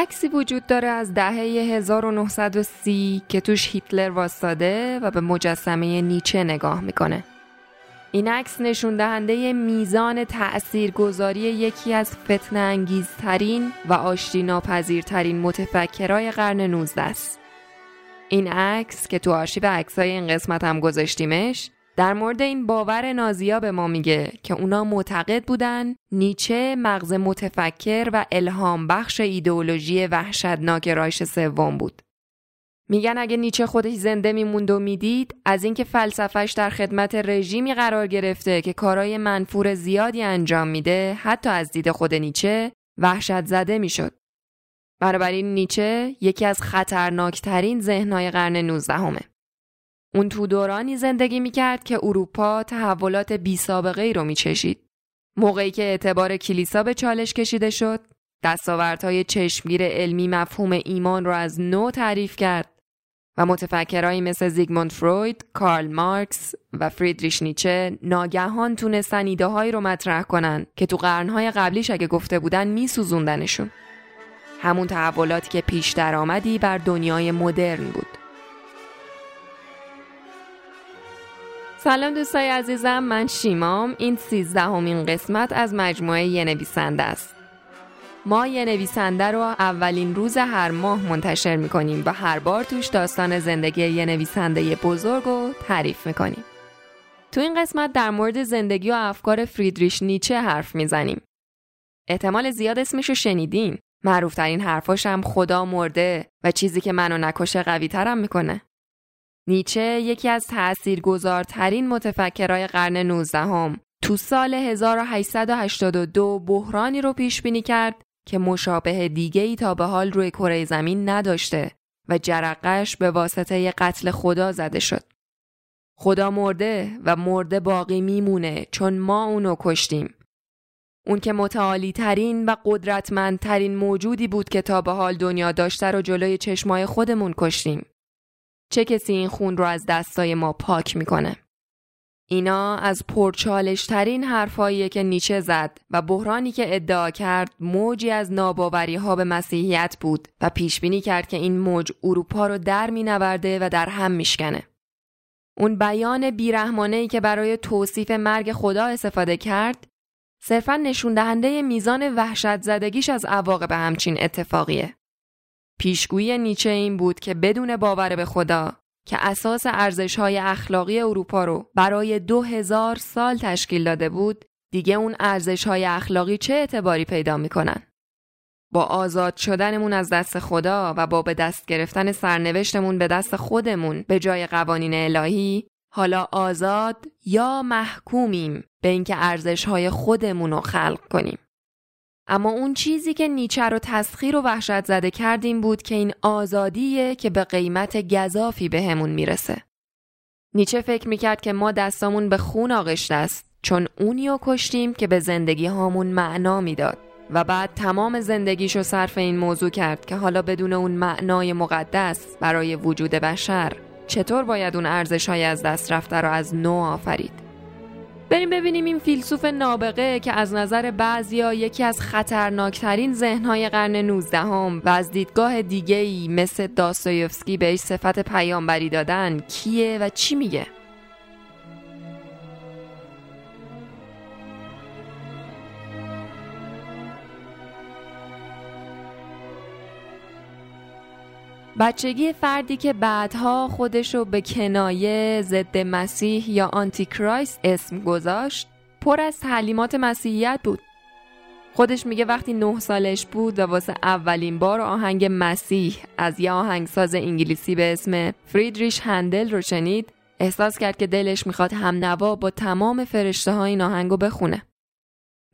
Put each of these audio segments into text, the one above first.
عکسی وجود داره از دهه 1930 که توش هیتلر واسطاده و به مجسمه نیچه نگاه می‌کنه. این عکس نشون دهنده میزان تأثیرگذاری یکی از فتنه انگیزترین و آشتی ناپذیرترین متفکرای قرن 19 است. این عکس که تو آرشیو عکسای این قسمت هم گذاشتیمش در مورد این باور نازیا به ما میگه که اونا معتقد بودن نیچه مغز متفکر و الهام بخش ایدئولوژی وحشتناک رایش سوم بود. میگن اگه نیچه خودش زنده میموند و می‌دید از اینکه فلسفش در خدمت رژیمی قرار گرفته که کارای منفور زیادی انجام میده حتی از دید خود نیچه وحشت زده می‌شد. بنابراین نیچه یکی از خطرناکترین ذهنهای قرن 19 همه. اون تو دورانی زندگی می‌کرد که اروپا تحولات بی سابقه ای رو میچشید. موقعی که اعتبار کلیسا به چالش کشیده شد، دستاوردهای چشمگیر علمی مفهوم ایمان رو از نو تعریف کرد و متفکرایی مثل زیگموند فروید، کارل مارکس و فریدریش نیچه ناگهان تونستن ایده هایی رو مطرح کنن که تو قرنهای قبلیش اگه گفته بودن میسوزوندنشون. همون تحولاتی که پیش درآمدی بر دنیای مدرن بود. سلام دوستای عزیزم من شیمام. این سیزدهمین قسمت از مجموعه یه نویسنده است. ما یه نویسنده رو اولین روز هر ماه منتشر می‌کنیم و هر بار توش داستان زندگی یه نویسنده بزرگ رو تعریف می‌کنیم. تو این قسمت در مورد زندگی و افکار فریدریش نیچه حرف می‌زنیم. احتمال زیاد اسمشو شنیدین. معروفترین حرفاش هم خدا مرده و چیزی که منو نکشه قوی ترم می‌کنه. نیچه یکی از تأثیرگذارترین متفکرای قرن 19 هم تو سال 1882 بحرانی رو پیش بینی کرد که مشابه دیگه ای تا به حال روی کره زمین نداشته و جرقش به واسطه قتل خدا زده شد. خدا مرده و مرده باقی میمونه چون ما اونو کشتیم. اون که متعالی ترین و قدرتمندترین موجودی بود که تا به حال دنیا داشته رو جلوی چشمای خودمون کشتیم. چه کسی این خون رو از دستای ما پاک می‌کنه؟ اینا از پرچالش ترین حرفاییه که نیچه زد و بحرانی که ادعا کرد موجی از ناباوری ها به مسیحیت بود و پیش بینی کرد که این موج اروپا رو در مینورده و در هم میشکنه. اون بیان بیرحمانه ای که برای توصیف مرگ خدا استفاده کرد صرفا نشون دهنده میزان وحشت زدگیش از عواقب همچین اتفاقیه. پیشگویی نیچه این بود که بدون باور به خدا که اساس ارزش های اخلاقی اروپا رو برای دو هزار سال تشکیل داده بود دیگه اون ارزش های اخلاقی چه اعتباری پیدا می‌کنن؟ با آزاد شدنمون از دست خدا و با به دست گرفتن سرنوشتمون به دست خودمون به جای قوانین الهی حالا آزاد یا محکومیم به اینکه ارزش های خودمون رو خلق کنیم. اما اون چیزی که نیچه رو تسخیر و وحشت زده کردیم بود که این آزادیه که به قیمت گذافی به همون می‌رسه. نیچه فکر می‌کرد که ما دستامون به خون آغشته است چون اونیو کشتیم که به زندگی هامون معنا می‌داد و بعد تمام زندگیشو صرف این موضوع کرد که حالا بدون اون معنای مقدس برای وجود بشر چطور باید اون ارزش های از دست رفته رو از نو آفرید. بریم ببینیم این فیلسوف نابغه که از نظر بعضیا یکی از خطرناکترین ذهنهای قرن 19 هم و از دیدگاه دیگه ای مثل داستایوفسکی بهش صفت پیامبری دادن کیه و چی میگه؟ بچگی فردی که بعدها خودشو به کنایه ضد مسیح یا آنتی کرایست اسم گذاشت پر از تعلیمات مسیحیت بود. خودش میگه وقتی نه سالش بود و واسه اولین بار آهنگ مسیح از یه آهنگساز انگلیسی به اسم فریدریش هندل رو شنید احساس کرد که دلش می‌خواد همنوا با تمام فرشته های این آهنگو بخونه.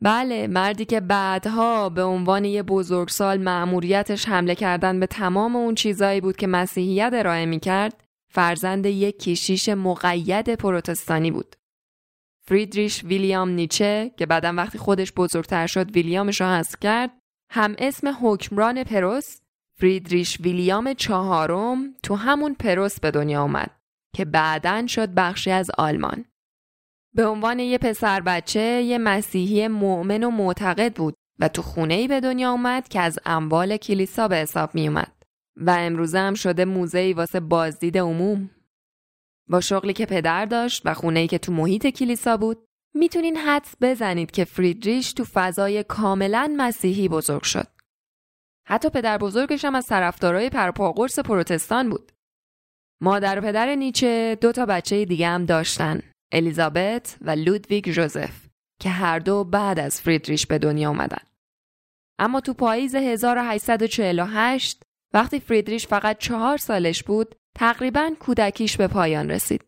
بله مردی که بعدها به عنوان یه بزرگسال مأموریتش حمله کردن به تمام اون چیزایی بود که مسیحیت ارائه می کرد فرزند یک کشیش مقید پروتستانی بود. فریدریش ویلیام نیچه که بعدا وقتی خودش بزرگتر شد ویلیامش رو حذف کرد هم اسم حکمران پروس فریدریش ویلیام چهارم تو همون پروس به دنیا اومد که بعدا شد بخشی از آلمان. به عنوان یه پسر بچه یه مسیحی مؤمن و معتقد بود و تو خونه ای به دنیا اومد که از اموال کلیسا به حساب می اومد و امروزه هم شده موزه واسه بازدید عموم. با شغلی که پدر داشت و خونه ای که تو محیط کلیسا بود می‌تونین حدس بزنید که فریدریش تو فضای کاملا مسیحی بزرگ شد. حتی پدر بزرگش هم از طرفدارای پرپاقرس پروتستان بود. مادر و پدر نیچه دو تا بچه دیگه هم داشتن. الیزابت و لودویگ جوزف که هر دو بعد از فریدریش به دنیا اومدن. اما تو پاییز 1848 وقتی فریدریش فقط چهار سالش بود تقریبا کودکیش به پایان رسید.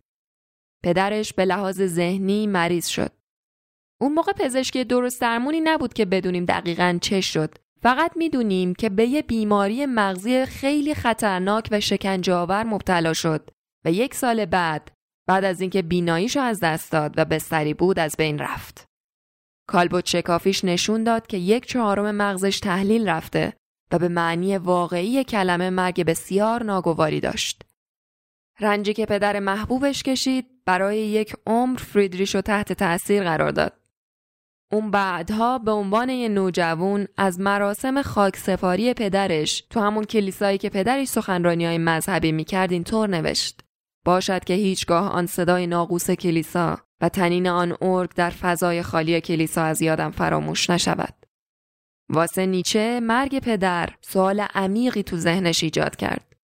پدرش به لحاظ ذهنی مریض شد. اون موقع پزشکی درست درمونی نبود که بدونیم دقیقا چه شد. فقط می‌دونیم که به یه بیماری مغزی خیلی خطرناک و شکنجهآور مبتلا شد و یک سال بعد بعد از اینکه بیناییشو از دست داد و بستری بود از بین رفت. کالبوت شکافیش نشون داد که یک چهارم مغزش تحلیل رفته و به معنی واقعی کلمه مرگ بسیار ناگواری داشت. رنجی که پدر محبوبش کشید برای یک عمر فریدریش رو تحت تأثیر قرار داد. اون بعدها به عنوان یه نوجوان از مراسم خاکسپاری پدرش تو همون کلیسایی که پدرش سخنرانی های مذهبی می‌کرد اینطور نوشت. باشد که هیچگاه آن صدای ناقوس کلیسا و تنین آن ارگ در فضای خالی کلیسا از یادم فراموش نشود. واسه نیچه مرگ پدر سوال عمیقی تو ذهنش ایجاد کرد.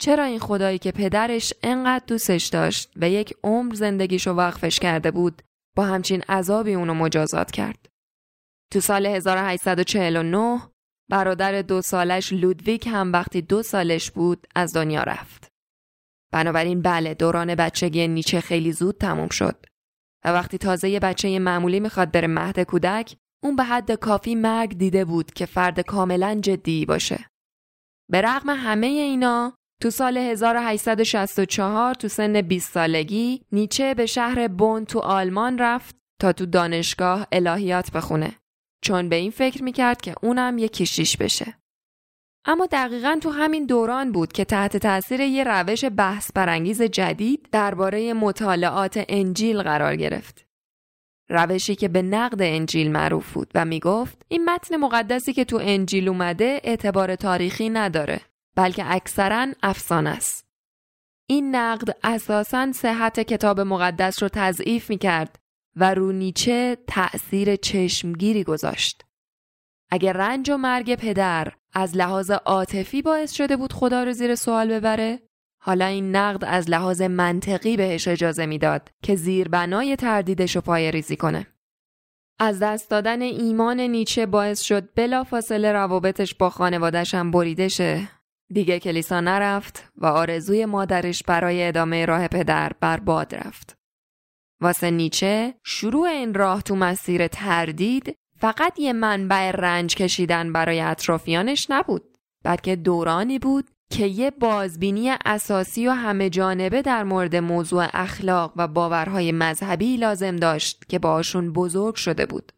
چرا این خدایی که پدرش انقدر دوستش داشت و یک عمر زندگیشو وقفش کرده بود با همچین عذابی اونو مجازات کرد؟ تو سال 1849 برادر دو سالش لودویک هم وقتی دو سالش بود از دنیا رفت. بنابراین بله دوران بچگی نیچه خیلی زود تموم شد و وقتی تازه یه بچه معمولی می‌خواد بره مهد کودک اون به حد کافی مرگ دیده بود که فرد کاملا جدی باشه. به رغم همه اینا تو سال 1864 تو سن 20 سالگی نیچه به شهر بون تو آلمان رفت تا تو دانشگاه الهیات بخونه چون به این فکر می‌کرد که اونم یه کشیش بشه. اما دقیقا تو همین دوران بود که تحت تاثیر یه روش بحث برانگیز جدید درباره مطالعات انجیل قرار گرفت. روشی که به نقد انجیل معروف بود و می‌گفت این متن مقدسی که تو انجیل اومده اعتبار تاریخی نداره بلکه اکثرا افسانه است. این نقد اساسا صحت کتاب مقدس رو تضعیف می‌کرد و رو نیچه تأثیر چشمگیری گذاشت. اگر رنج و مرگ پدر از لحاظ عاطفی باعث شده بود خدا رو زیر سوال ببره حالا این نقد از لحاظ منطقی بهش اجازه می‌داد که زیربنای تردیدش رو پای ریزی کنه. از دست دادن ایمان نیچه باعث شد بلافاصله روابطش با خانوادش هم بریده شه. دیگه کلیسا نرفت و آرزوی مادرش برای ادامه راه پدر برباد رفت. واسه نیچه شروع این راه تو مسیر تردید فقط یه منبع رنج کشیدن برای اطرافیانش نبود بلکه دورانی بود که یه بازبینی اساسی و همه جانبه در مورد موضوع اخلاق و باورهای مذهبی لازم داشت که باشون بزرگ شده بود.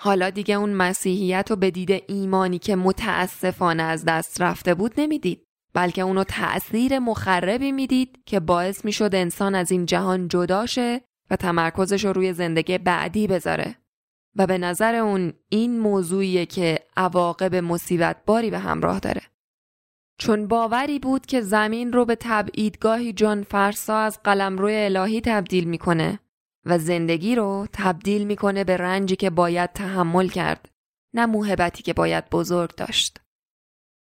حالا دیگه اون مسیحیت رو به دید ایمانی که متاسفانه از دست رفته بود نمی‌دید بلکه اونو تأثیر مخربی می‌دید که باعث می‌شد انسان از این جهان جدا شه و تمرکزش رو روی زندگی بعدی بذاره و به نظر اون این موضوعیه که عواقب مصیبت باری به همراه داره. چون باوری بود که زمین رو به تبعیدگاهی جان فرسا از قلمرو الهی تبدیل می‌کنه و زندگی رو تبدیل می‌کنه به رنجی که باید تحمل کرد نه موهبتی که باید بزرگ داشت.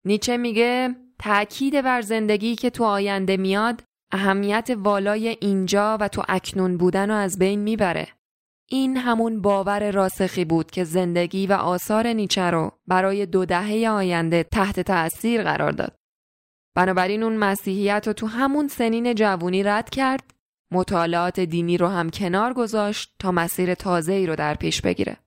نیچه میگه تأکید بر زندگی که تو آینده میاد اهمیت والای اینجا و تو اکنون بودن رو از بین می‌بره. این همون باور راسخی بود که زندگی و آثار نیچه رو برای دو دهه آینده تحت تأثیر قرار داد. بنابراین اون مسیحیت رو تو همون سنین جوونی رد کرد مطالعات دینی رو هم کنار گذاشت تا مسیر تازه ای رو در پیش بگیره.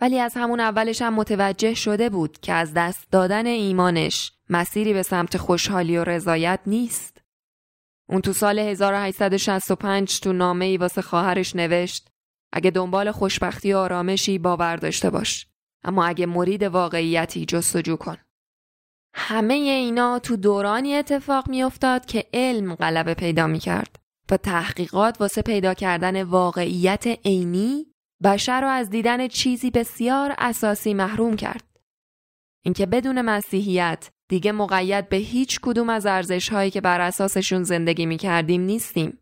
ولی از همون اولش هم متوجه شده بود که از دست دادن ایمانش مسیری به سمت خوشحالی و رضایت نیست. اون تو سال 1865 تو نامه ای واسه خواهرش نوشت اگه دنبال خوشبختی و آرامشی باور داشته باش اما اگه مرید واقعیتی جستجو کن. همه اینا تو دورانی اتفاق میافتاد که علم غلبه پیدا می کرد و تحقیقات واسه پیدا کردن واقعیت عینی بشر رو از دیدن چیزی بسیار اساسی محروم کرد. اینکه بدون مسیحیت دیگه مقید به هیچ کدوم از ارزش هایی که بر اساسشون زندگی می کردیم نیستیم.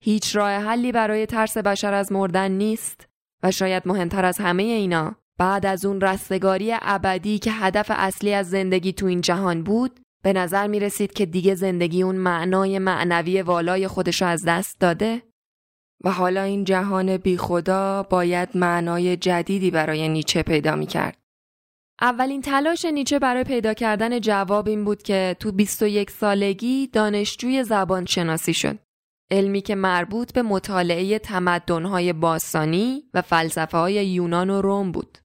هیچ راه حلی برای ترس بشر از مردن نیست و شاید مهمتر از همه اینا بعد از اون رستگاری ابدی که هدف اصلی از زندگی تو این جهان بود به نظر می رسید که دیگه زندگی اون معنای معنوی والای خودش از دست داده و حالا این جهان بی خدا باید معنای جدیدی برای نیچه پیدا می کرد. اولین تلاش نیچه برای پیدا کردن جواب این بود که تو 21 سالگی دانشجوی زبان شناسی شد. علمی که مربوط به مطالعه تمدن‌های باستانی و فلسفه های یونان و روم بود.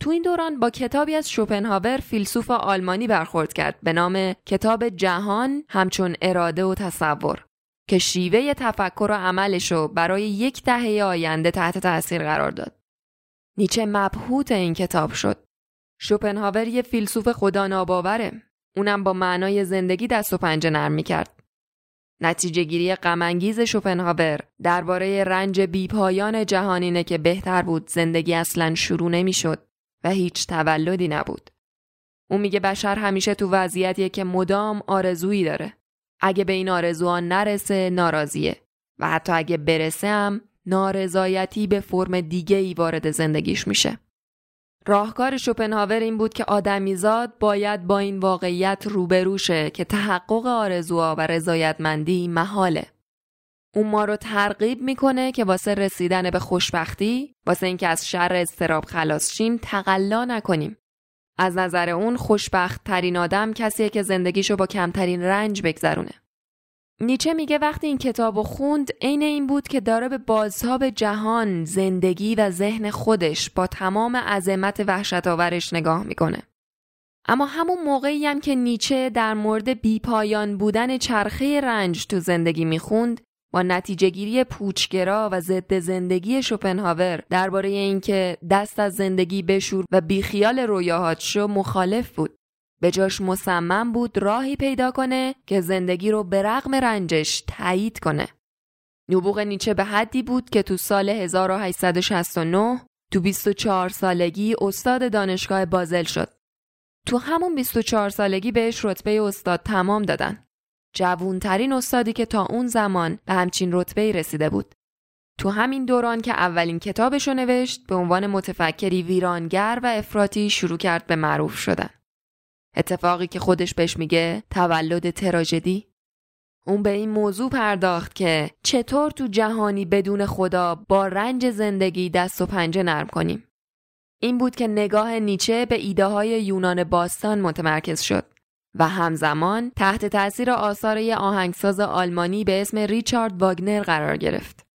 تو این دوران با کتابی از شوپنهاور فیلسوف آلمانی برخورد کرد به نام کتاب جهان همچون اراده و تصور که شیوه تفکر و عملش رو برای یک دهه آینده تحت تاثیر قرار داد. نیچه مبهوت این کتاب شد. شوپنهاور یه فیلسوف خدا ناباوره. اونم با معنای زندگی دست و پنجه نرم می‌کرد. نتیجه گیری غمانگیز شوپنهاور درباره رنج بیپایان جهانینه که بهتر بود زندگی اصلا شروع نمی‌شد و هیچ تولدی نبود. اون میگه بشر همیشه تو وضعیتیه که مدام آرزویی داره. اگه به این آرزوها نرسه ناراضیه و حتی اگه برسه هم نارضایتی به فرم دیگه ای وارد زندگیش میشه. راهکار شوپنهاور این بود که آدمیزاد باید با این واقعیت روبرو شه که تحقق آرزوها و رضایتمندی محاله. اون ما رو ترغیب می‌کنه که واسه رسیدن به خوشبختی واسه اینکه از شر استراب خلاص شیم تقلا نکنیم از نظر اون خوشبخت ترین آدم کسیه که زندگیشو با کمترین رنج بگذرونه نیچه میگه وقتی این کتاب خوند عین این بود که داره به بازتاب جهان، زندگی و ذهن خودش با تمام عظمت وحشت آورش نگاه می‌کنه. اما همون موقعی هم که نیچه در مورد بیپایان بودن چرخه رنج تو زندگی می‌خوند با نتیجه گیری پوچگرا و ضد زندگی شوپنهاور درباره اینکه دست از زندگی بشور و بیخیال رویاهات شو مخالف بود. به جاش مصمم بود راهی پیدا کنه که زندگی رو به رغم رنجش تایید کنه. نبوغ نیچه به حدی بود که تو سال 1869 تو 24 سالگی استاد دانشگاه بازل شد. تو همون 24 سالگی بهش رتبه استاد تمام دادن. جوونترین استادی که تا اون زمان به همچین رتبه رسیده بود. تو همین دوران که اولین کتابشو نوشت به عنوان متفکری ویرانگر و افراطی شروع کرد به معروف شدن. اتفاقی که خودش بهش میگه تولد تراژدی اون به این موضوع پرداخت که چطور تو جهانی بدون خدا با رنج زندگی دست و پنجه نرم کنیم. این بود که نگاه نیچه به ایده های یونان باستان متمرکز شد و همزمان تحت تاثیر آثار یه آهنگساز آلمانی به اسم ریچارد واگنر قرار گرفت.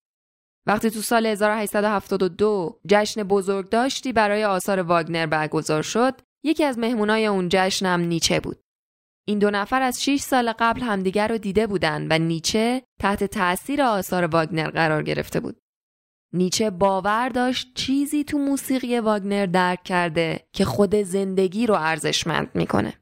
وقتی تو سال 1872 جشن بزرگ داشتی برای آثار واگنر برگزار شد، یکی از مهمونای اون جشنم نیچه بود. این دو نفر از 6 سال قبل همدیگر رو دیده بودند و نیچه تحت تاثیر آثار واگنر قرار گرفته بود. نیچه باور داشت چیزی تو موسیقی واگنر درک کرده که خود زندگی رو ارزشمند می‌کنه.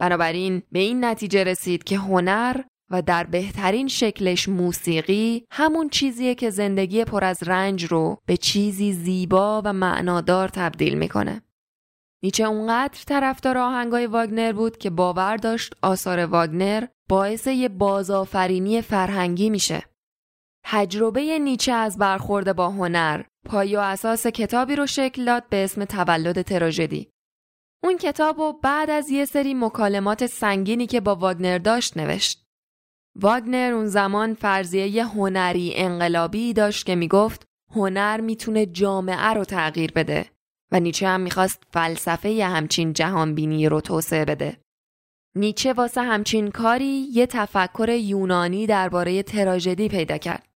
بنابراین به این نتیجه رسید که هنر و در بهترین شکلش موسیقی همون چیزیه که زندگی پر از رنج رو به چیزی زیبا و معنادار تبدیل می‌کنه. نیچه اونقدر طرفدار آهنگای واگنر بود که باور داشت آثار واگنر باعث یه بازآفرینی فرهنگی میشه. تجربه نیچه از برخورد با هنر پای و اساس کتابی رو شکل داد به اسم تولد تراژدی. اون کتاب رو بعد از یه سری مکالمات سنگینی که با واگنر داشت نوشت. واگنر اون زمان فرضیه هنری انقلابی داشت که می‌گفت هنر می‌تونه جامعه رو تغییر بده و نیچه هم می‌خواست فلسفه ی همچین جهانبینی رو توسعه بده. نیچه واسه همچین کاری یه تفکر یونانی درباره تراژدی پیدا کرد.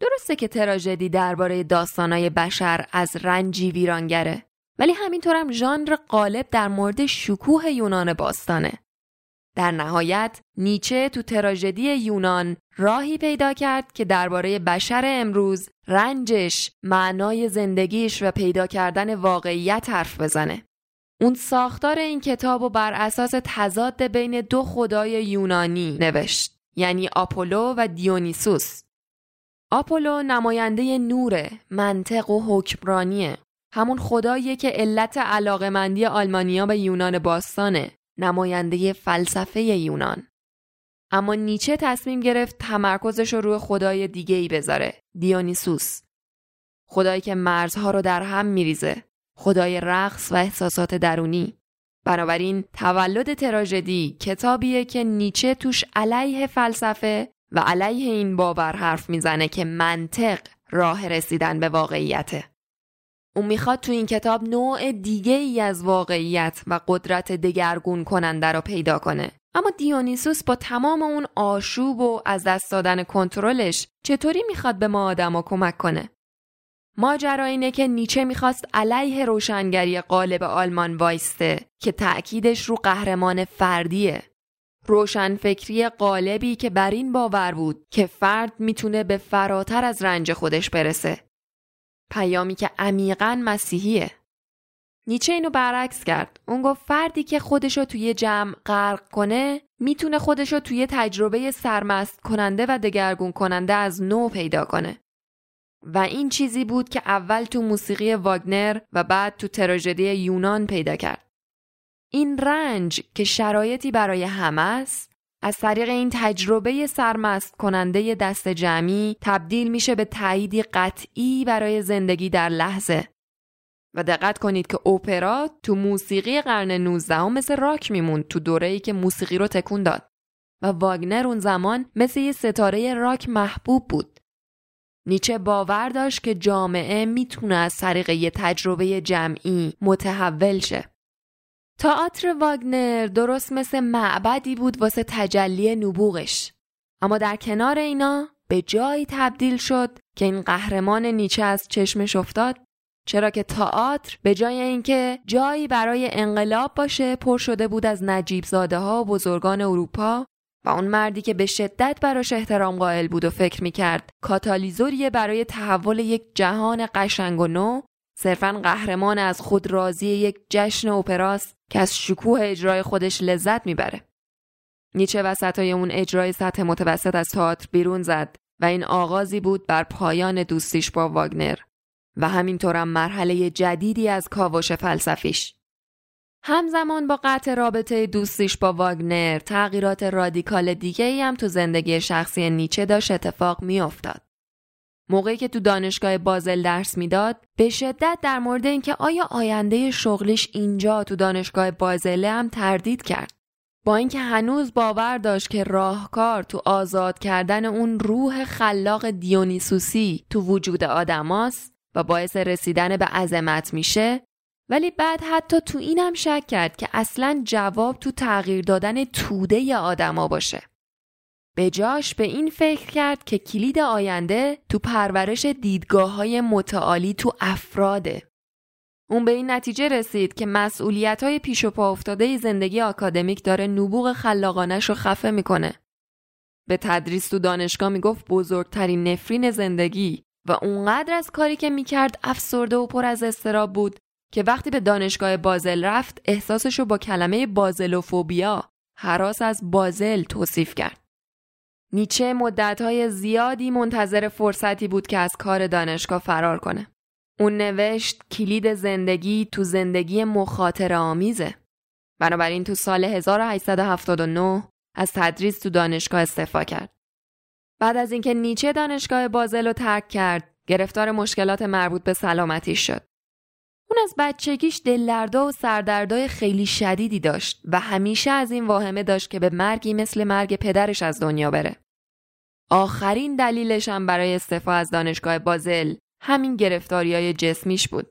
درسته که تراژدی درباره داستانای بشر از رنجی ویرانگره ولی همینطورم ژانر غالب در مورد شکوه یونان باستانه. در نهایت نیچه تو تراژدی یونان راهی پیدا کرد که درباره بشر امروز رنجش، معنای زندگیش و پیدا کردن واقعیت حرف بزنه. اون ساختار این کتاب و بر اساس تضاد بین دو خدای یونانی نوشت یعنی آپولو و دیونیسوس. آپولو نماینده نوره منطق و حکمرانیه. همون خداییه که علت علاقمندی آلمانیا به یونان باستانه نماینده فلسفه یونان. اما نیچه تصمیم گرفت تمرکزش رو روی خدای دیگه ای بذاره دیونیسوس خدایی که مرزها رو در هم میریزه خدای رقص و احساسات درونی بنابراین تولد تراژدی کتابیه که نیچه توش علیه فلسفه و علیه این باور حرف می‌زنه که منطق راه رسیدن به واقعیته. اون می‌خواد تو این کتاب نوع دیگه ای از واقعیت و قدرت دگرگون کننده رو پیدا کنه. اما دیونیسوس با تمام اون آشوب و از دست دادن کنترلش چطوری می‌خواد به ما آدما کمک کنه؟ ماجرا اینه که نیچه می‌خواست علیه روشنگری قالب آلمان وایسته که تأکیدش رو قهرمان فردیه. روشنفکری قالبی که بر این باور بود که فرد می‌تونه به فراتر از رنج خودش برسه. پیامی که عمیقا مسیحیه. نیچه اینو برعکس کرد. اون گفت فردی که خودشو توی جمع غرق کنه می‌تونه خودشو توی تجربه سرمست کننده و دگرگون کننده از نو پیدا کنه. و این چیزی بود که اول تو موسیقی واگنر و بعد تو تراژدی یونان پیدا کرد. این رنج که شرایطی برای همه است از طریق این تجربه سرمست کننده دست جمعی تبدیل میشه به تاییدی قطعی برای زندگی در لحظه و دقت کنید که اوپرا تو موسیقی قرن 19 مثل راک میموند تو دوره‌ای که موسیقی رو تکون داد. و واگنر اون زمان مثل یه ستاره راک محبوب بود. نیچه باور داشت که جامعه می‌تونه از طریق یه تجربه جمعی متحول شه. تئاتر واگنر درست مثل معبدی بود واسه تجلی نبوغش. اما در کنار اینا به جایی تبدیل شد که این قهرمان نیچه از چشمش افتاد چرا که تئاتر به جای اینکه جایی برای انقلاب باشه پر شده بود از نجیب زاده ها و بزرگان اروپا و اون مردی که به شدت براش احترام قائل بود و فکر می‌کرد کاتالیزوریه برای تحول یک جهان قشنگ و نو صرفا قهرمان از خود راضی یک جشن اوپراست که از شکوه اجرای خودش لذت می‌بره. نیچه وسطای اون اجرای سطح متوسط از تئاتر بیرون زد و این آغازی بود بر پایان دوستیش با واگنر و همینطورم مرحله جدیدی از کاوش فلسفیش. همزمان با قطع رابطه دوستیش با واگنر تغییرات رادیکال دیگه ای هم تو زندگی شخصی نیچه داشت اتفاق میافتاد. موقعی که تو دانشگاه بازل درس می‌داد به شدت در مورد اینکه آیا آینده شغلیش اینجا تو دانشگاه بازله هم تردید کرد با اینکه هنوز باور داشت که راهکار تو آزاد کردن اون روح خلاق دیونیسوسی تو وجود آدماست و باعث رسیدن به عظمت میشه ولی بعد حتی تو اینم شک کرد که اصلا جواب تو تغییر دادن توده آدما باشه به جاش به این فکر کرد که کلید آینده تو پرورش دیدگاه های متعالی تو افراده. اون به این نتیجه رسید که مسئولیت های پیش و پا افتاده زندگی آکادمیک داره نبوغ خلاقانش رو خفه می‌کنه. به تدریس تو دانشگاه می‌گفت بزرگترین نفرین زندگی و اونقدر از کاری که می‌کرد افسرده و پر از استراب بود که وقتی به دانشگاه بازل رفت احساسش رو با کلمه بازلوفوبیا حراس از بازل توصیف کرد. نیچه مدتهای زیادی منتظر فرصتی بود که از کار دانشگاه فرار کنه. اون نوشت کلید زندگی تو زندگی مخاطر آمیزه. بنابراین تو سال 1879 از تدریس تو دانشگاه استعفا کرد. بعد از اینکه نیچه دانشگاه بازل رو ترک کرد، گرفتار مشکلات مربوط به سلامتیش شد. اون از بچگیش دلدردا و سردردای خیلی شدیدی داشت و همیشه از این واهمه داشت که به مرگی مثل مرگ پدرش از دنیا بره. آخرین دلیلش هم برای استعفا از دانشگاه بازل همین گرفتاری های جسمیش بود.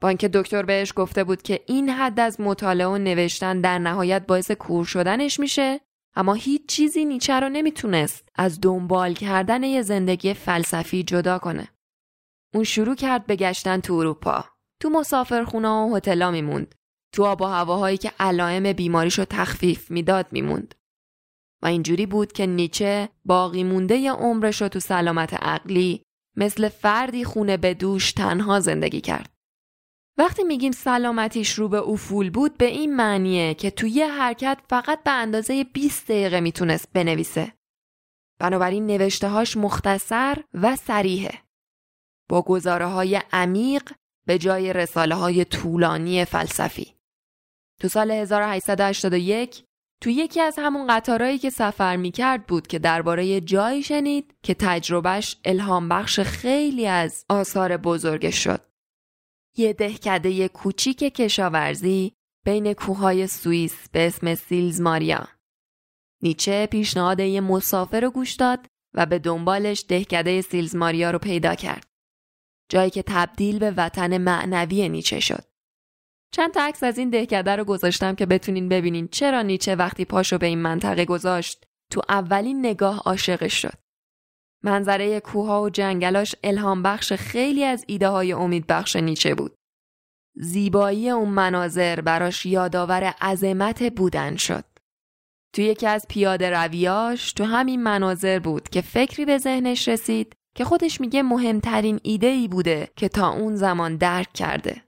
با اینکه دکتر بهش گفته بود که این حد از مطالعه و نوشتن در نهایت باعث کور شدنش میشه اما هیچ چیزی نیچه رو نمی‌تونست از دنبال کردن یه زندگی فلسفی جدا کنه. اون شروع کرد به گشتن تو اروپا. تو مسافرخونه و هتلا میموند. تو آب و هواهایی که علائم بیماریشو تخفیف می‌داد میموند. و اینجوری بود که نیچه باقی مونده عمرش رو تو سلامت عقلی مثل فردی خونه به دوش تنها زندگی کرد. وقتی میگیم سلامتیش رو به افول بود به این معنیه که توی یه حرکت فقط به اندازه 20 دقیقه می‌تونست بنویسه. بنابراین نوشتههاش مختصر و سریحه. با گزاره های عمیق به جای رساله های طولانی فلسفی. تو سال 1881 تو یکی از همون قطارهایی که سفر می‌کرد بود که درباره جایی شنید که تجربهش الهام بخش خیلی از آثار بزرگش شد. یه دهکده کوچیک کشاورزی بین کوههای سوئیس به اسم سیلز ماریا. نیچه پیشنهاد یه مسافر رو گوش داد و به دنبالش دهکده سیلز ماریا رو پیدا کرد. جایی که تبدیل به وطن معنوی نیچه شد. چند تا عکس از این دهکده رو گذاشتم که بتونین ببینین چرا نیچه وقتی پاشو به این منطقه گذاشت تو اولین نگاه عاشقش شد. منظره کوها و جنگلاش الهام بخش خیلی از ایده های امید بخش نیچه بود. زیبایی اون مناظر براش یادآور عظمت بودن شد. تو یکی از پیاده رویاش تو همین مناظر بود که فکری به ذهنش رسید که خودش میگه مهمترین ایده ای بوده که تا اون زمان درک کرده.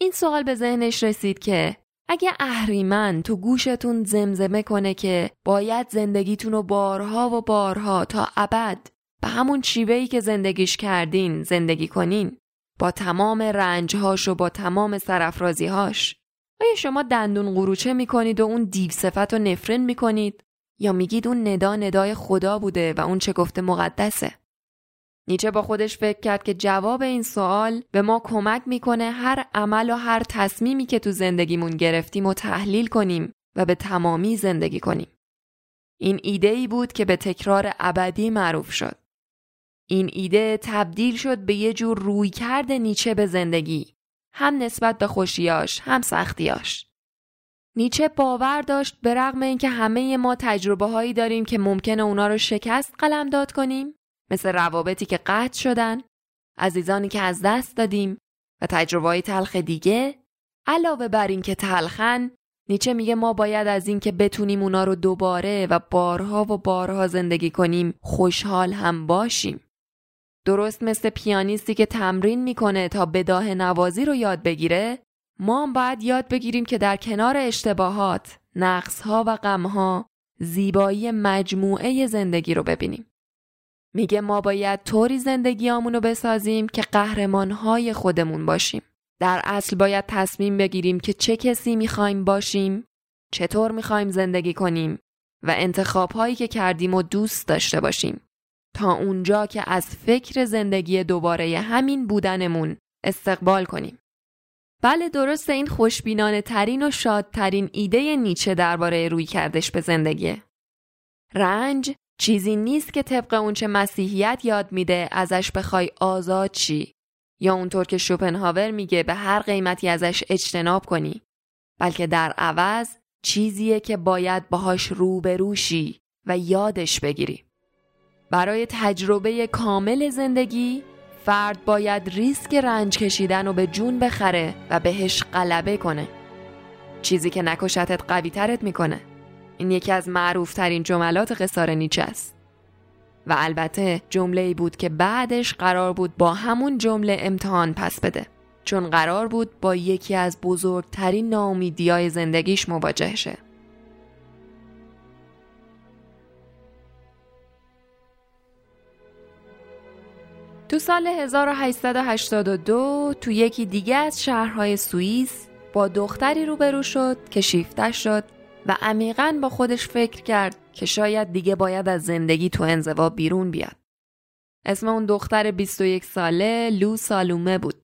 این سوال به ذهنش رسید که اگه اهریمن تو گوشتون زمزمه کنه که باید زندگیتون رو بارها و بارها تا ابد به همون چیوهی که زندگیش کردین زندگی کنین با تمام رنجهاش و با تمام سرفرازیهاش آیا شما دندون قروچه می‌کنید و اون دیو صفت رو نفرین می‌کنید؟ یا میگید اون ندا ندای خدا بوده و اون چه گفته مقدسه؟ نیچه با خودش فکر کرد که جواب این سوال به ما کمک می‌کنه هر عمل و هر تصمیمی که تو زندگیمون گرفتیم و تحلیل کنیم و به تمامی زندگی کنیم. این ایده ای بود که به تکرار ابدی معروف شد. این ایده تبدیل شد به یه جور روی کرد نیچه به زندگی هم نسبت به خوشیاش هم سختیاش. نیچه باور داشت به رغم اینکه همه ما تجربه هایی داریم که ممکنه اونا رو شکست قلم داد کنیم مثل روابطی که قطع شدن عزیزانی که از دست دادیم و تجربه تلخ دیگه علاوه بر این که تلخن نیچه میگه ما باید از این که بتونیم اونا رو دوباره و بارها و بارها زندگی کنیم خوشحال هم باشیم درست مثل پیانیستی که تمرین می‌کنه تا بداه نوازی رو یاد بگیره ما هم باید یاد بگیریم که در کنار اشتباهات، نقصها و غمها زیبایی مجموعه زندگی رو ببینیم. میگه ما باید طوری زندگیامون رو بسازیم که قهرمانهای خودمون باشیم. در اصل باید تصمیم بگیریم که چه کسی می‌خوایم باشیم، چطور می‌خوایم زندگی کنیم و انتخابهایی که کردیم و دوست داشته باشیم. تا اونجا که از فکر زندگی دوباره همین بودنمون استقبال کنیم. بله درست این خوشبینانه ترین و شادترین ایده نیچه درباره روی کردش به زندگی. رنج چیزی نیست که طبق اونچه مسیحیت یاد میده ازش بخوای آزاد چی یا اونطور که شوپنهاور میگه به هر قیمتی ازش اجتناب کنی. بلکه در عوض چیزیه که باید باهاش روبروشی و یادش بگیری. برای تجربه کامل زندگی فرد باید ریسک رنج کشیدن رو به جون بخره و بهش غلبه کنه. چیزی که نکشتت قوی ترت می‌کنه. این یکی از معروفترین جملات قصار نیچه است. و البته جمله ای بود که بعدش قرار بود با همون جمله امتحان پس بده چون قرار بود با یکی از بزرگترین ناامیدیای زندگیش مواجه شه. تو سال 1882 تو یکی دیگه از شهرهای سوئیس با دختری روبرو شد که شیفته شد و عمیقا با خودش فکر کرد که شاید دیگه باید از زندگی تو انزوا بیرون بیاد. اسم اون دختر 21 ساله لو سالومه بود.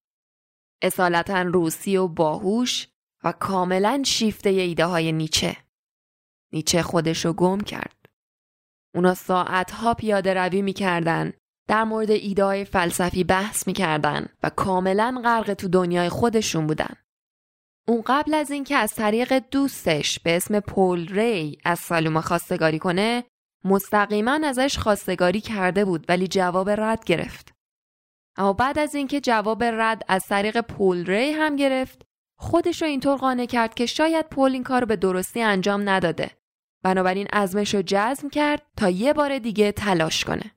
اصالتا روسی و باهوش و کاملا شیفته ایده های نیچه. نیچه خودشو گم کرد. اونا ساعتها پیاده روی می‌کردن در مورد ایده های فلسفی بحث می‌کردن و کاملا غرق تو دنیای خودشون بودن. اون قبل از اینکه از طریق دوستش به اسم پول ری از سالومه خواستگاری کنه مستقیما ازش خواستگاری کرده بود ولی جواب رد گرفت. اما بعد از اینکه جواب رد از طریق پول ری هم گرفت خودش رو اینطور قانع کرد که شاید پول این کار به درستی انجام نداده. بنابراین ازمش رو جزم کرد تا یه بار دیگه تلاش کنه.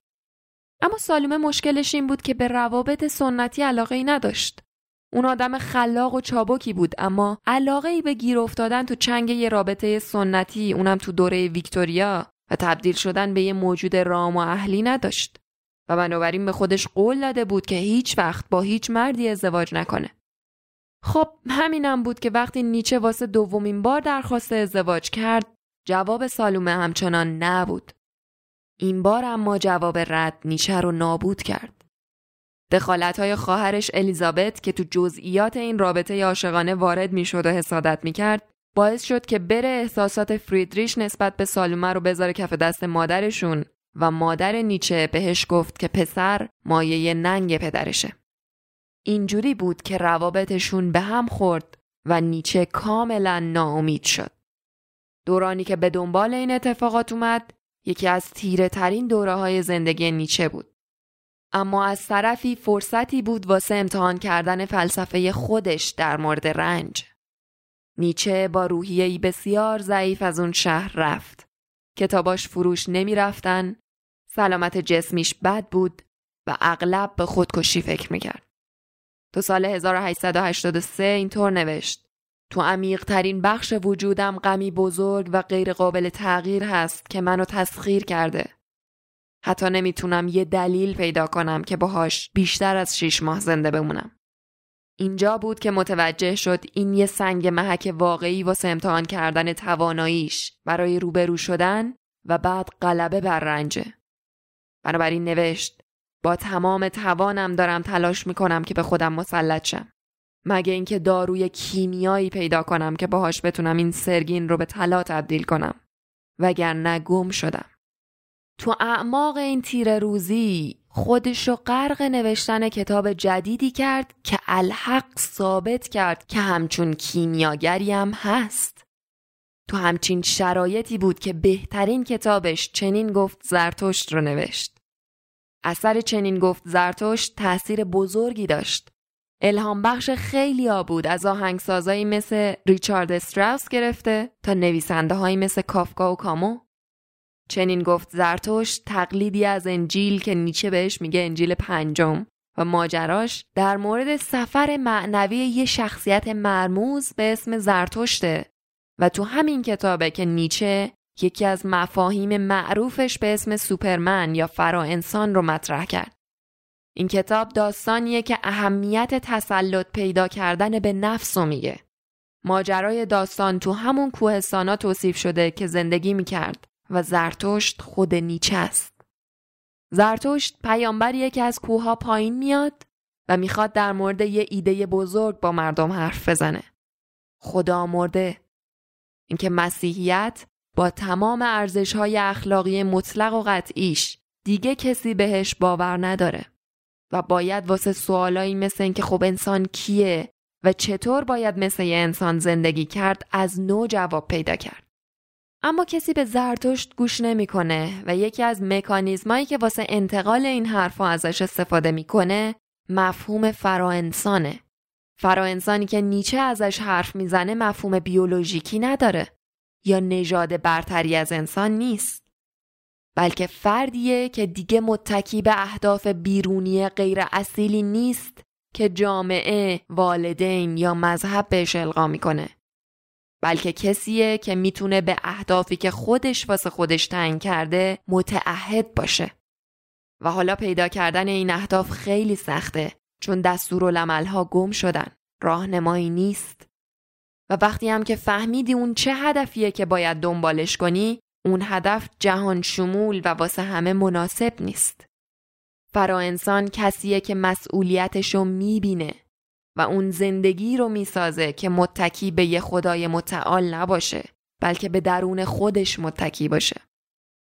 اما سالومه مشکلش این بود که به روابط سنتی علاقه ای نداشت. اون آدم خلاق و چابکی بود اما علاقه ای به گیر افتادن تو چنگ یه رابطه سنتی اونم تو دوره ویکتوریا و تبدیل شدن به یه موجود رام و اهلی نداشت و بنابراین به خودش قول داده بود که هیچ وقت با هیچ مردی ازدواج نکنه. خب همینم بود که وقتی نیچه واسه دومین بار درخواست ازدواج کرد جواب سالومه همچنان نبود. این بار اما جواب رد نیچه رو نابود کرد. دخالت های خواهرش الیزابت که تو جزئیات این رابطه عاشقانه وارد می‌شد و حسادت می‌کرد باعث شد که بره احساسات فریدریش نسبت به سالومه رو بذاره کف دست مادرشون و مادر نیچه بهش گفت که پسر مایه ننگ پدرشه. اینجوری بود که روابطشون به هم خورد و نیچه کاملا ناامید شد. دورانی که به دنبال این اتفاقات اومد یکی از تیره ترین دوره های زندگی نیچه بود. اما از طرفی فرصتی بود واسه امتحان کردن فلسفه خودش در مورد رنج. نیچه با روحیه‌ای بسیار ضعیف از اون شهر رفت. کتاباش فروش نمی رفتن، سلامت جسمیش بد بود و اغلب به خودکشی فکر می‌کرد. تو سال 1883 اینطور نوشت تو عمیق ترین بخش وجودم غمی بزرگ و غیر قابل تغییر هست که منو تسخیر کرده. حتی نمی‌تونم یه دلیل پیدا کنم که باهاش بیشتر از شیش ماه زنده بمونم. اینجا بود که متوجه شد این یه سنگ محک واقعی واسه امتحان کردن تواناییش برای روبرو شدن و بعد غلبه بر رنجه. بنابراین نوشت با تمام توانم دارم تلاش می‌کنم که به خودم مسلط شم. مگه اینکه داروی کیمیایی پیدا کنم که باهاش بتونم این سرگین رو به طلا تبدیل کنم. وگرنه گم شدم. تو اعماق این تیر روزی خودش رو غرق نوشتن کتاب جدیدی کرد که الحق ثابت کرد که همچون کیمیاگری هم هست. تو همچین شرایطی بود که بهترین کتابش چنین گفت زرتشت رو نوشت. اثر چنین گفت زرتشت تأثیر بزرگی داشت. الهام بخش خیلی ها بود از آهنگسازایی مثل ریچارد استراوس گرفته تا نویسنده هایی مثل کافکا و کامو. چنین گفت زرتوش تقلیدی از انجیل که نیچه بهش میگه انجیل پنجم و ماجراش در مورد سفر معنوی یه شخصیت مرموز به اسم زرتشته و تو همین کتابه که نیچه یکی از مفاهیم معروفش به اسم سوپرمن یا فرا انسان رو مطرح کرد. این کتاب داستانیه که اهمیت تسلط پیدا کردن به نفس رو میگه. ماجرای داستان تو همون کوهستانا توصیف شده که زندگی می‌کرد و زرتشت خود نیچه است. زرتشت پیامبریه که از کوها پایین میاد و می‌خواد در مورد یه ایده بزرگ با مردم حرف بزنه. خدا مرده. اینکه مسیحیت با تمام ارزش های اخلاقی مطلق و قطعیش دیگه کسی بهش باور نداره و باید واسه سوالایی مثل اینکه خب انسان کیه و چطور باید مثل یه انسان زندگی کرد از نو جواب پیدا کرد. اما کسی به زرتشت گوش نمی‌کنه و یکی از مکانیزمایی که واسه انتقال این حرفها ازش استفاده می‌کنه مفهوم فراانسانه. فراانسانی که نیچه ازش حرف می‌زنه مفهوم بیولوژیکی نداره یا نژاد برتری از انسان نیست. بلکه فردیه که دیگه متکی به اهداف بیرونی غیر اصیلی نیست که جامعه، والدین یا مذهب بهش القا می‌کنه. بلکه کسیه که می‌تونه به اهدافی که خودش واسه خودش تعیین کرده متعهد باشه. و حالا پیدا کردن این اهداف خیلی سخته چون ها گم شدن. راهنمایی نیست. و وقتی هم که فهمیدی اون چه هدفیه که باید دنبالش کنی اون هدف جهان شمول و واسه همه مناسب نیست. فرا انسان کسیه که مسئولیتشو می‌بینه و اون زندگی رو می‌سازه که متکی به یه خدای متعال نباشه بلکه به درون خودش متکی باشه.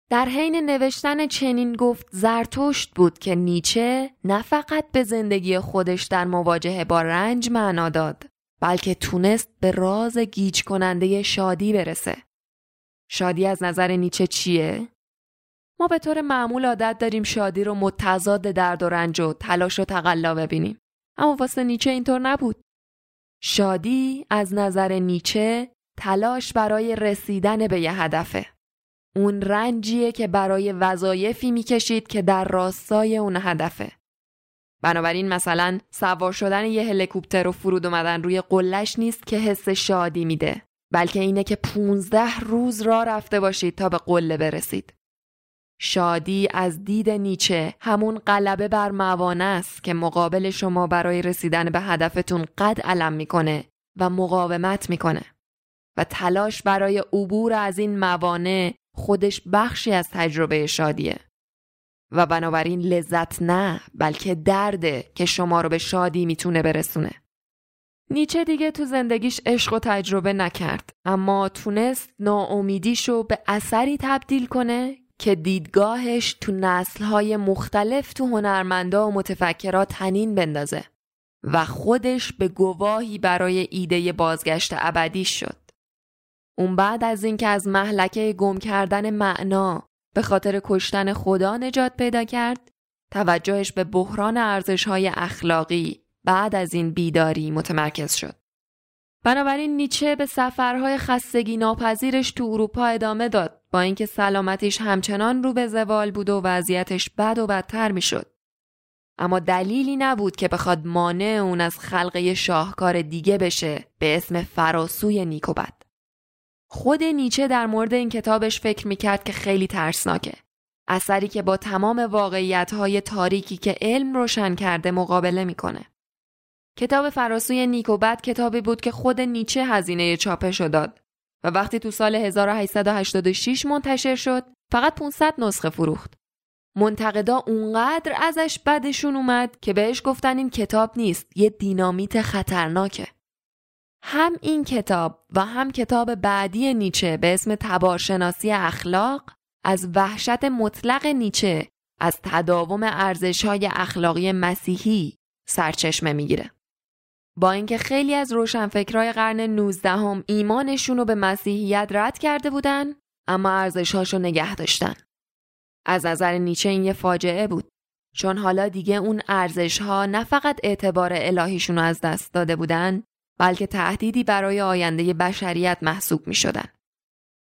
در حین نوشتن چنین گفت زرتشت بود که نیچه نه فقط به زندگی خودش در مواجهه با رنج معنا داد بلکه تونست به راز گیج کننده شادی برسه. شادی از نظر نیچه چیه؟ ما به طور معمول عادت داریم شادی رو متضاد درد و رنج و تلاش و تقلا ببینیم. اما واسه نیچه اینطور نبود. شادی از نظر نیچه تلاش برای رسیدن به یه هدفه. اون رنجیه که برای وظایفی می‌کشید که در راستای اون هدفه. بنابراین مثلا سوار شدن یه هلیکوپتر و فرود اومدن روی قلش نیست که حس شادی میده بلکه اینه که 15 روز را رفته باشید تا به قله برسید. شادی از دید نیچه همون غلبه بر موانع است که مقابل شما برای رسیدن به هدفتون قد علم می‌کنه و مقاومت می‌کنه. و تلاش برای عبور از این موانع خودش بخشی از تجربه شادیه. و بنابراین لذت نه بلکه درده که شما رو به شادی می‌تونه برسونه. نیچه دیگه تو زندگیش عشق و تجربه نکرد اما تونست ناامیدیشو به اثری تبدیل کنه که دیدگاهش تو نسلهای مختلف تو هنرمندا و متفکرات تنین بندازه و خودش به گواهی برای ایده بازگشت ابدی شد. اون بعد از اینکه از محلکه گم کردن معنا به خاطر کشتن خدا نجات پیدا کرد، توجهش به بحران ارزشهای اخلاقی بعد از این بیداری متمرکز شد. بنابراین نیچه به سفرهای خستگی ناپذیرش تو اروپا ادامه داد با اینکه سلامتیش همچنان رو به زوال بود و وضعیتش بد و بدتر می‌شد. اما دلیلی نبود که بخواد مانع اون از خلقه شاهکار دیگه بشه به اسم فراسوی نیکوبد. خود نیچه در مورد این کتابش فکر می‌کرد که خیلی ترسناکه. اثری که با تمام واقعیت های تاریکی که علم روشن کرده مقابله می‌کنه. کتاب فراسوی نیکوبد کتابی بود که خود نیچه هزینه چاپش داد و وقتی تو سال 1886 منتشر شد فقط 500 نسخه فروخت. منتقدا اونقدر ازش بدشون اومد که بهش گفتن این کتاب نیست یه دینامیت خطرناکه. هم این کتاب و هم کتاب بعدی نیچه به اسم تبارشناسی اخلاق از وحشت مطلق نیچه از تداوم ارزش‌های اخلاقی مسیحی سرچشمه می‌گیره. با اینکه خیلی از روشنفکرای قرن 19 هم ایمانشون رو به مسیحیت رد کرده بودن اما ارزشهاشو نگه داشتن. از نظر نیچه این یه فاجعه بود چون حالا دیگه اون ارزش ها نه فقط اعتبار الهیشون رو از دست داده بودن بلکه تهدیدی برای آینده بشریت محسوب می شدن.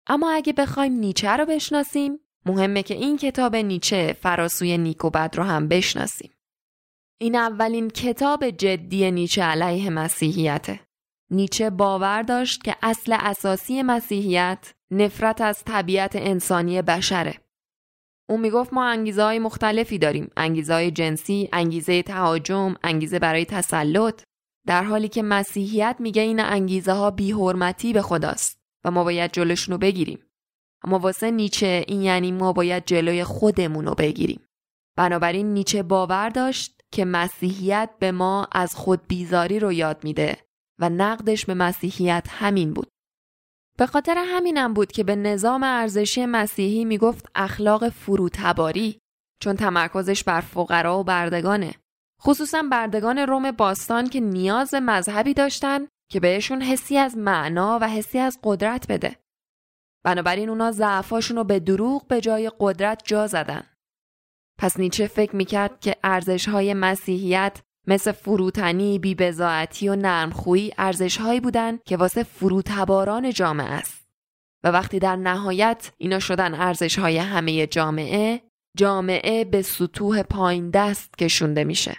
اما اگه بخوایم نیچه رو بشناسیم مهمه که این کتاب نیچه فراسوی نیک و بد رو هم بشناسیم. این اولین کتاب جدی نیچه علیه مسیحیته. نیچه باور داشت که اصل اساسی مسیحیت نفرت از طبیعت انسانی بشره. اون می‌گفت ما انگیزه های مختلفی داریم. انگیزه های جنسی، انگیزه تهاجم، انگیزه برای تسلط. در حالی که مسیحیت میگه این انگیزه ها بیحرمتی به خداست و ما باید جلوشون رو بگیریم. اما واسه نیچه این یعنی ما باید جلوی خودمون رو بگیریم. بنابراین نیچه باور داشت که مسیحیت به ما از خود بیزاری رو یاد میده و نقدش به مسیحیت همین بود. به خاطر همینم بود که به نظام ارزشی مسیحی می‌گفت اخلاق فروتباری چون تمرکزش بر فقرا و بردگانه. خصوصا بردگان روم باستان که نیاز مذهبی داشتن که بهشون حسی از معنا و حسی از قدرت بده. بنابراین اونا ضعفاشون رو به دروغ به جای قدرت جا زدن. پس نیچه فکر می‌کرد که ارزش های مسیحیت مثل فروتنی، بیبزاعتی و نرمخویی ارزش هایی بودن که واسه فروتباران جامعه است. و وقتی در نهایت اینا شدن ارزش های همه جامعه، جامعه به سطوح پایین دست کشونده میشه.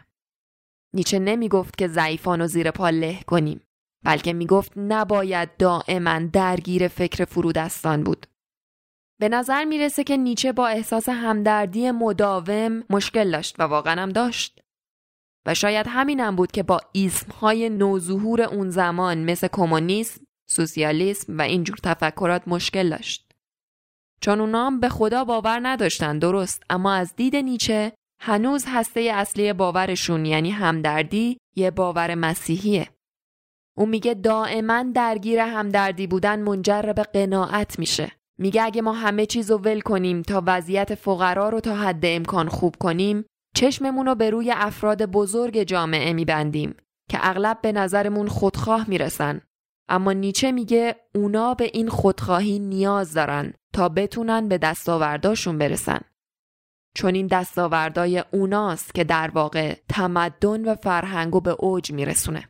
نیچه نمی‌گفت که ضعیفان و زیر پا له کنیم بلکه می‌گفت نباید دائما درگیر فکر فرودستان بود. به نظر می‌رسه که نیچه با احساس همدردی مداوم مشکل داشت و واقعا هم داشت. و شاید همینم بود که با های نوظهور اون زمان مثل کمونیسم، سوسیالیسم و اینجور تفکرات مشکل داشت. چون اونا هم به خدا باور نداشتن درست اما از دید نیچه هنوز هسته اصلی باورشون یعنی همدردی یه باور مسیحیه. اون میگه دائما درگیر همدردی بودن منجر به قناعت میشه. میگه اگه ما همه چیز رو ول کنیم تا وضعیت فقرا رو تا حد امکان خوب کنیم چشممون رو به روی افراد بزرگ جامعه میبندیم که اغلب به نظرمون خودخواه می‌رسن. اما نیچه میگه اونا به این خودخواهی نیاز دارن تا بتونن به دستاورداشون برسن. چون این دستاوردای اوناست که در واقع تمدن و فرهنگو به اوج میرسونه.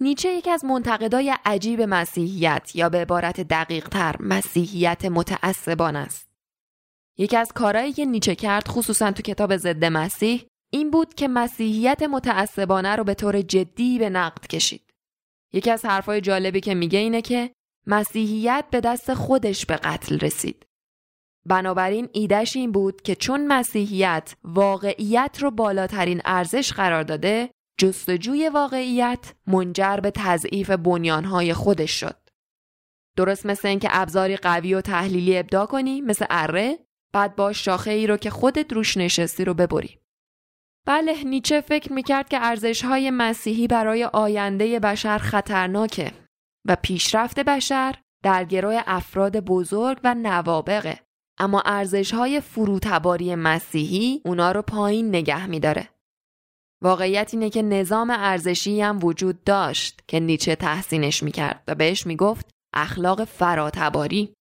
نیچه یکی از منتقدای عجیب مسیحیت یا به عبارت دقیق تر مسیحیت متعصبان است. یکی از کارهایی که نیچه کرد خصوصا تو کتاب ضد مسیح این بود که مسیحیت متعصبانه رو به طور جدی به نقد کشید. یکی از حرفای جالبی که میگه اینه که مسیحیت به دست خودش به قتل رسید. بنابراین ایدهش این بود که چون مسیحیت واقعیت رو بالاترین ارزش قرار داده جستجوی واقعیت منجر به تضعیف بنیانهای خودش شد. درست مثل اینکه ابزاری قوی و تحلیلی ابدا کنی مثل اره بعد با شاخه ای رو که خودت روش نشستی رو ببری. بله نیچه فکر می‌کرد که ارزش های مسیحی برای آینده بشر خطرناکه و پیشرفت بشر در گروه افراد بزرگ و نوابقه اما ارزش های فروتباری مسیحی اونا رو پایین نگه میداره. واقعیت اینه که نظام ارزشی هم وجود داشت که نیچه تحسینش می‌کرد و بهش می‌گفت اخلاق فراتباری.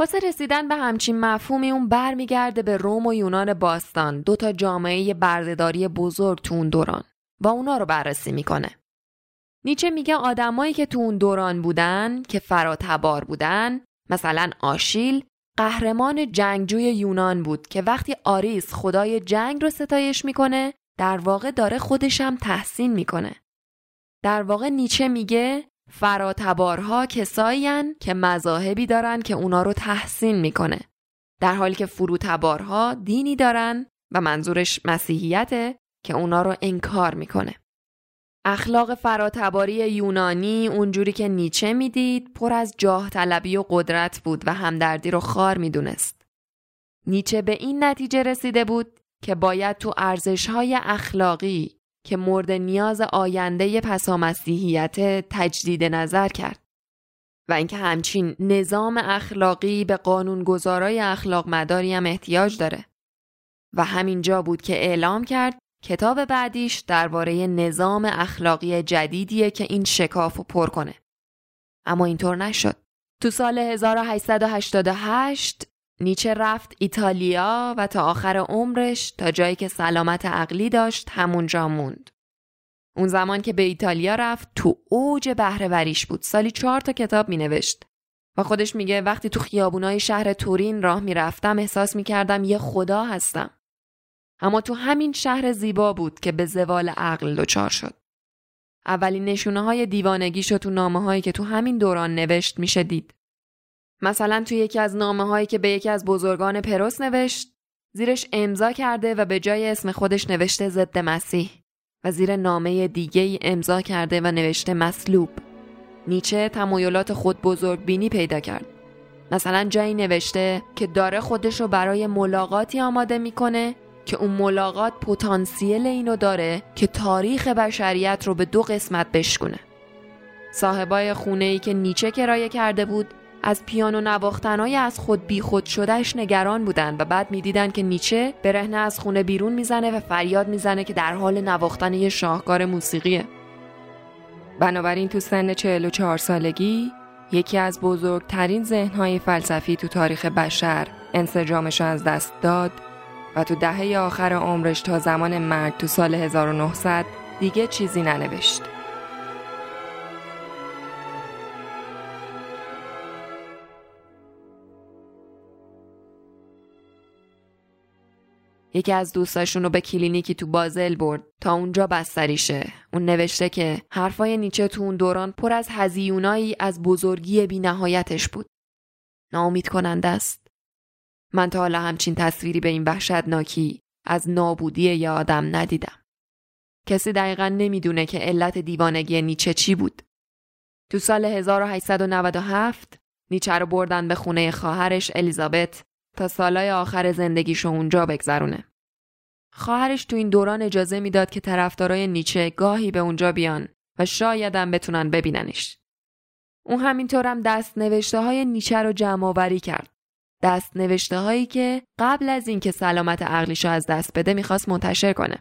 واسه رسیدن به همچین مفهومی اون برمیگرده به روم و یونان باستان دو تا جامعه بردهداری بزرگ تو اون دوران و اونا رو بررسی می‌کنه. نیچه میگه آدمایی که تو اون دوران بودن که فراتبار بودن مثلا آشیل قهرمان جنگجوی یونان بود که وقتی آریس خدای جنگ رو ستایش می‌کنه در واقع داره خودشم تحسین می‌کنه. در واقع نیچه میگه فراتبارها کسایین که مذاهبی دارن که اونا رو تحسین می‌کنه. در حالی که فروتبارها دینی دارن و منظورش مسیحیته که اونا رو انکار می‌کنه. اخلاق فراتباری یونانی اونجوری که نیچه می‌دید پر از جاه طلبی و قدرت بود و همدردی رو خار می‌دونست. نیچه به این نتیجه رسیده بود که باید تو ارزشهای اخلاقی که مورد نیاز آینده پسامسیحیت تجدید نظر کرد و اینکه همچین نظام اخلاقی به قانونگذارای اخلاق مداری هم احتیاج داره و همینجا بود که اعلام کرد کتاب بعدیش درباره نظام اخلاقی جدیدیه که این شکاف و پر کنه. اما اینطور نشد. تو سال 1888 نیچه رفت ایتالیا و تا آخر عمرش تا جایی که سلامت عقلی داشت همونجا موند. اون زمان که به ایتالیا رفت تو اوج بهرهوریش بود. سالی چهار تا کتاب می نوشت. و خودش میگه وقتی تو خیابونای شهر تورین راه می‌رفتم احساس می‌کردم یه خدا هستم. اما تو همین شهر زیبا بود که به زوال عقل دچار شد. اولین نشونه های دیوانگی شد تو نامه هایی که تو همین دوران نوشت میشه دید. مثلا تو یکی از نامه هایی که به یکی از بزرگان پروس نوشت زیرش امضا کرده و به جای اسم خودش نوشته ضد مسیح و زیر نامه دیگه ای امضا کرده و نوشته مصلوب. نیچه تمایلات خود بزرگ بینی پیدا کرد. مثلا جایی نوشته که داره خودش رو برای ملاقاتی آماده می‌کنه که اون ملاقات پتانسیل اینو داره که تاریخ بشریت رو به دو قسمت بشکنه. صاحبای خونه ای که نیچه کرایه کرده بود از پیانو نواختنهای از خود بی خود شدهش نگران بودن و بعد می‌دیدن که نیچه برهنه از خونه بیرون می‌زنه و فریاد می‌زنه که در حال نواختن یه شاهکار موسیقیه. بنابراین تو سن 44 سالگی یکی از بزرگترین ذهنهای فلسفی تو تاریخ بشر انسجامش از دست داد و تو دهه آخر عمرش تا زمان مرگ تو سال 1900 دیگه چیزی ننوشت. یکی از دوستاشون رو به کلینیکی تو بازل برد تا اونجا بستریشه. اون نوشته که حرفای نیچه تو اون دوران پر از هزیونایی از بزرگی بی نهایتش بود. ناامید کننده است. من تا حالا همچین تصویری به این وحشتناکی از نابودی یه آدم ندیدم. کسی دقیقا نمی‌دونه که علت دیوانگی نیچه چی بود. تو سال 1897 نیچه رو بردن به خونه خواهرش الیزابت تا سالای آخر زندگیشو اونجا بگذرونه. خواهرش تو این دوران اجازه می‌داد که طرفدارای نیچه گاهی به اونجا بیان و شایدم بتونن ببیننش. اون همینطورم دست نوشته های نیچه رو جمع آوری کرد. دست نوشته هایی که قبل از اینکه سلامت عقلیشو از دست بده می‌خواست منتشر کنه.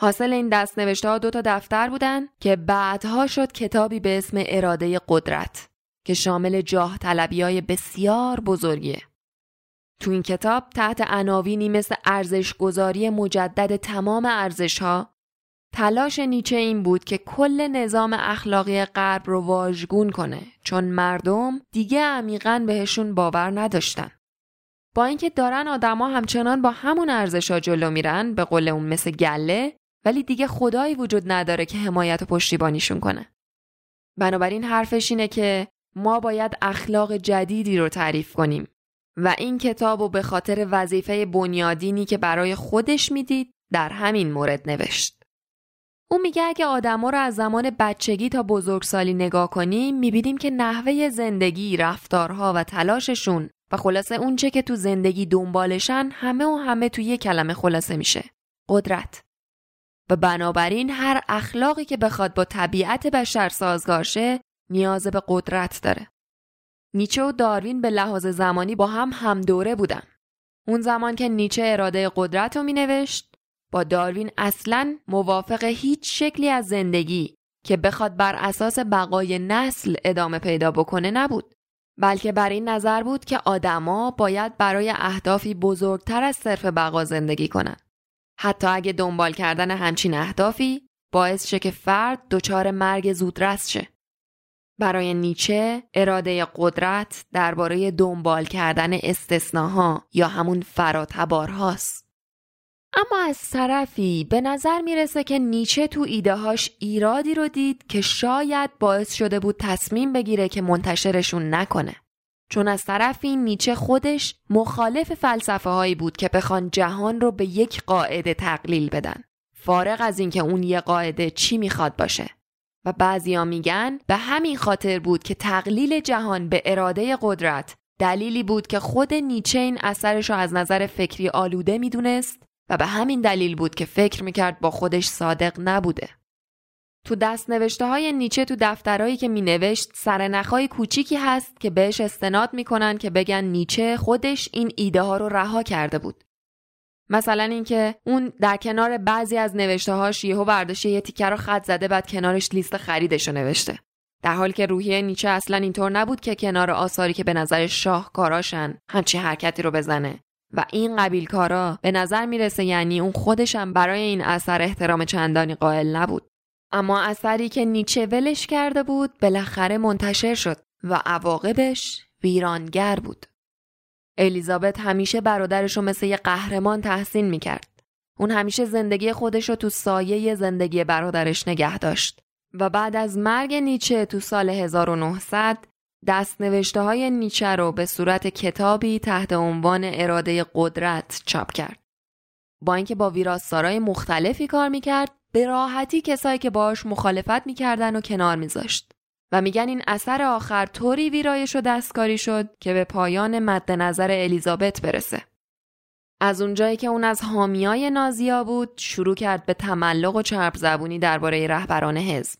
حاصل این دست نوشته ها دو تا دفتر بودن که بعدها شد کتابی به اسم اراده قدرت که شامل جاه طلبی های بسیار بزرگیه. تو این کتاب تحت عناوینی مثل ارزش گذاری مجدد تمام ارزش ها تلاش نیچه این بود که کل نظام اخلاقی غرب رو واژگون کنه چون مردم دیگه عمیقا بهشون باور نداشتن. با اینکه دارن آدما همچنان با همون ارزشا جلو میرن به قول اون مثل گله ولی دیگه خدایی وجود نداره که حمایت و پشتیبانیشون کنه. بنابراین حرفش اینه که ما باید اخلاق جدیدی رو تعریف کنیم و این کتاب رو به خاطر وظیفه بنیادینی که برای خودش می‌دید در همین مورد نوشت. او میگه اگه آدما رو از زمان بچگی تا بزرگسالی نگاه کنیم می‌بینیم که نحوه زندگی، رفتارها و تلاششون و خلاصه اونچه که تو زندگی دنبالشن همه و همه تو یک کلمه خلاصه میشه. قدرت. و بنابراین هر اخلاقی که بخواد با طبیعت بشر سازگار شه نیاز به قدرت داره. نیچه و داروین به لحاظ زمانی با هم هم دوره بودن. اون زمان که نیچه اراده قدرت رو می نوشت با داروین اصلا موافق هیچ شکلی از زندگی که بخواد بر اساس بقای نسل ادامه پیدا بکنه نبود. بلکه بر این نظر بود که آدما باید برای اهدافی بزرگتر از صرف بقا زندگی کنند. حتی اگه دنبال کردن همچین اهدافی باعث شه که فرد دچار مرگ زودرس شه. برای نیچه اراده قدرت درباره دنبال کردن استثناها یا همون فراتبارهاست. اما از طرفی به نظر می‌رسه که نیچه تو ایدههاش ایرادی رو دید که شاید باعث شده بود تصمیم بگیره که منتشرشون نکنه. چون از طرفی نیچه خودش مخالف فلسفه هایی بود که بخوان جهان رو به یک قاعده تقلیل بدن. فارغ از اینکه اون یه قاعده چی می‌خواد باشه. و بعضیا میگن به همین خاطر بود که تقلیل جهان به اراده قدرت دلیلی بود که خود نیچه این اثرش رو از نظر فکری آلوده می‌دونست و به همین دلیل بود که فکر می‌کرد با خودش صادق نبوده. تو دست نوشته های نیچه تو دفترهایی که می نوشت سرنخهای کوچیکی هست که بهش استناد می‌کنن که بگن نیچه خودش این ایده ها رو رها کرده بود. مثلا اینکه اون در کنار بعضی از نوشته هاش یهو برداشته یه تیکه رو خط زده بعد کنارش لیست خریدش رو نوشته. در حالی که روحیه نیچه اصلا اینطور نبود که کنار آثاری که به نظر شاهکاراشن همچی حرکتی رو بزنه و این قبیل کارا به نظر می‌رسه یعنی اون خودشم برای این اثر احترام چندانی قائل نبود. اما اثری که نیچه ولش کرده بود بالاخره منتشر شد و عواقبش ویرانگر بود. الیزابت همیشه برادرش رو مثل یه قهرمان تحسین می‌کرد. اون همیشه زندگی خودش رو تو سایه زندگی برادرش نگه داشت و بعد از مرگ نیچه تو سال 1900 دست نوشته های نیچه رو به صورت کتابی تحت عنوان اراده قدرت چاپ کرد. با اینکه با ویراستارای مختلفی کار می‌کرد به راحتی کسایی که باش مخالفت می‌کردن و کنار میذاشت و میگن این اثر آخر طوری ویرایش و دستکاری شد که به پایان مد نظر الیزابت برسه. از اونجایی که اون از حامیای نازیا بود شروع کرد به تملق و چرب زبونی درباره رهبران حزب.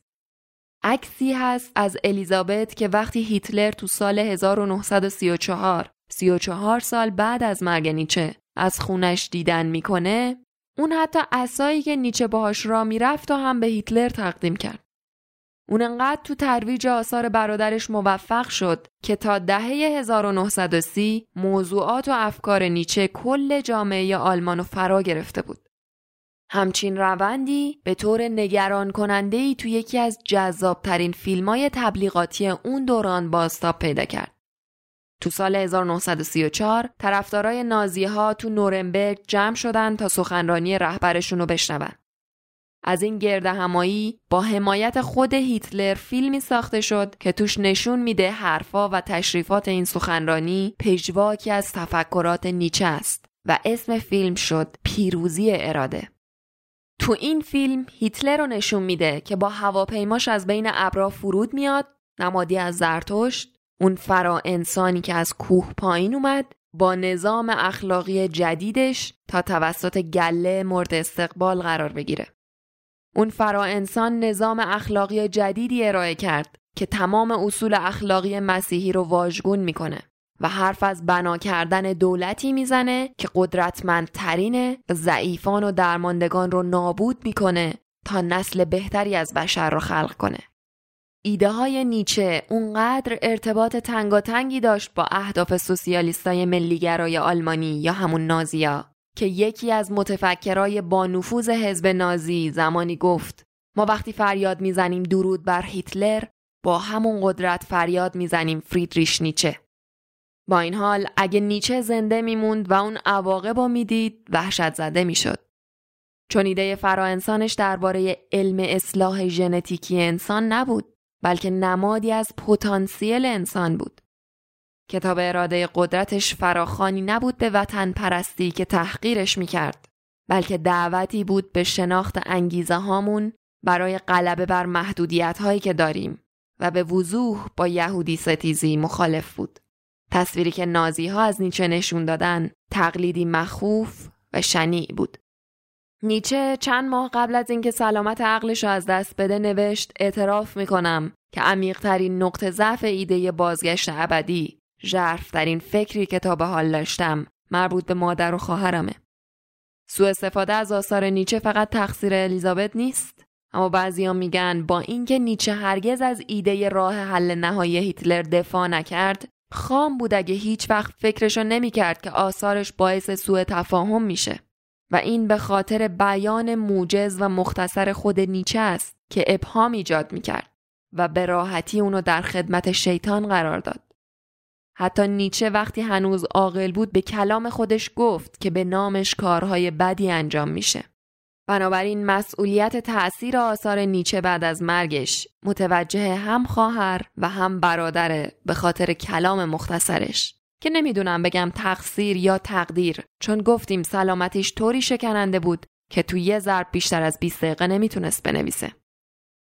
عکسی هست از الیزابت که وقتی هیتلر تو سال 1934 34 سال بعد از مرگ نیچه از خونش دیدن می‌کنه اون حتی اسایی که نیچه باهاش را می‌رفت و هم به هیتلر تقدیم کرد. اون انقدر تو ترویج آثار برادرش موفق شد که تا دهه 1930 موضوعات و افکار نیچه کل جامعه آلمان فرا گرفته بود. همچین روندی به طور نگران کننده ای تو یکی از جذابترین فیلم های تبلیغاتی اون دوران باستاب پیدا کرد. تو سال 1934 طرفدارای نازی ها تو نورنبرگ جمع شدن تا سخنرانی رهبرشون رو بشنون. از این گرد همایی با حمایت خود هیتلر فیلمی ساخته شد که توش نشون میده حرفا و تشریفات این سخنرانی پژواکی از تفکرات نیچه است و اسم فیلم شد پیروزی اراده. تو این فیلم هیتلر رو نشون میده که با هواپیماش از بین ابرا فرود میاد نمادی از زرتشت اون فرا انسانی که از کوه پایین اومد با نظام اخلاقی جدیدش تا توسط گله مورد استقبال قرار بگیره. اون فرا انسان نظام اخلاقی جدیدی ارائه کرد که تمام اصول اخلاقی مسیحی رو واژگون می‌کنه و حرف از بنا کردن دولتی می‌زنه که قدرتمندترینه ضعیفان و درماندگان رو نابود می‌کنه تا نسل بهتری از بشر رو خلق کنه. ایده های نیچه اونقدر ارتباط تنگاتنگی داشت با اهداف سوسیالیستای ملیگرای آلمانی یا همون نازیا که یکی از متفکرای با نفوذ حزب نازی زمانی گفت ما وقتی فریاد می‌زنیم درود بر هیتلر با همون قدرت فریاد می‌زنیم فریدریش نیچه با این حال اگه نیچه زنده میموند و اون عواقب رو می‌دید وحشت زده می‌شد چون ایده فرا انسانش درباره علم اصلاح ژنتیکی انسان نبود بلکه نمادی از پتانسیل انسان بود. کتاب اراده قدرتش فراخانی نبود به وطن پرستی که تحقیرش می‌کرد بلکه دعوتی بود به شناخت انگیزه هامون برای غلبه بر محدودیت هایی که داریم و به وضوح با یهودی ستیزی مخالف بود. تصویری که نازی ها از نیچه نشون دادن تقلیدی مخوف و شنیع بود. نیچه چند ماه قبل از اینکه سلامت عقلش رو از دست بده نوشت اعتراف می‌کنم که عمیقترین نقطه ضعف ایده بازگشت ابدی ژرفترین فکری که تا به حال داشتم مربوط به مادر و خواهرمه. سوء استفاده از آثار نیچه فقط تقصیر الیزابت نیست اما بعضیا میگن با اینکه نیچه هرگز از ایده راه حل نهایی هیتلر دفاع نکرد خام بود اگه هیچ وقت فکرشو نمی‌کرد که آثارش باعث سوء تفاهم میشه و این به خاطر بیان موجز و مختصر خود نیچه است که ابهام ایجاد می‌کرد و به راحتی اونو در خدمت شیطان قرار داد. حتی نیچه وقتی هنوز عاقل بود به کلام خودش گفت که به نامش کارهای بدی انجام میشه. بنابراین مسئولیت تأثیر آثار نیچه بعد از مرگش متوجه هم خواهر و هم برادره به خاطر کلام مختصرش که نمی‌دونم بگم تقصیر یا تقدیر چون گفتیم سلامتیش طوری شکننده بود که تو یه ضرب بیشتر از 20 دقیقه نمی‌تونست بنویسه.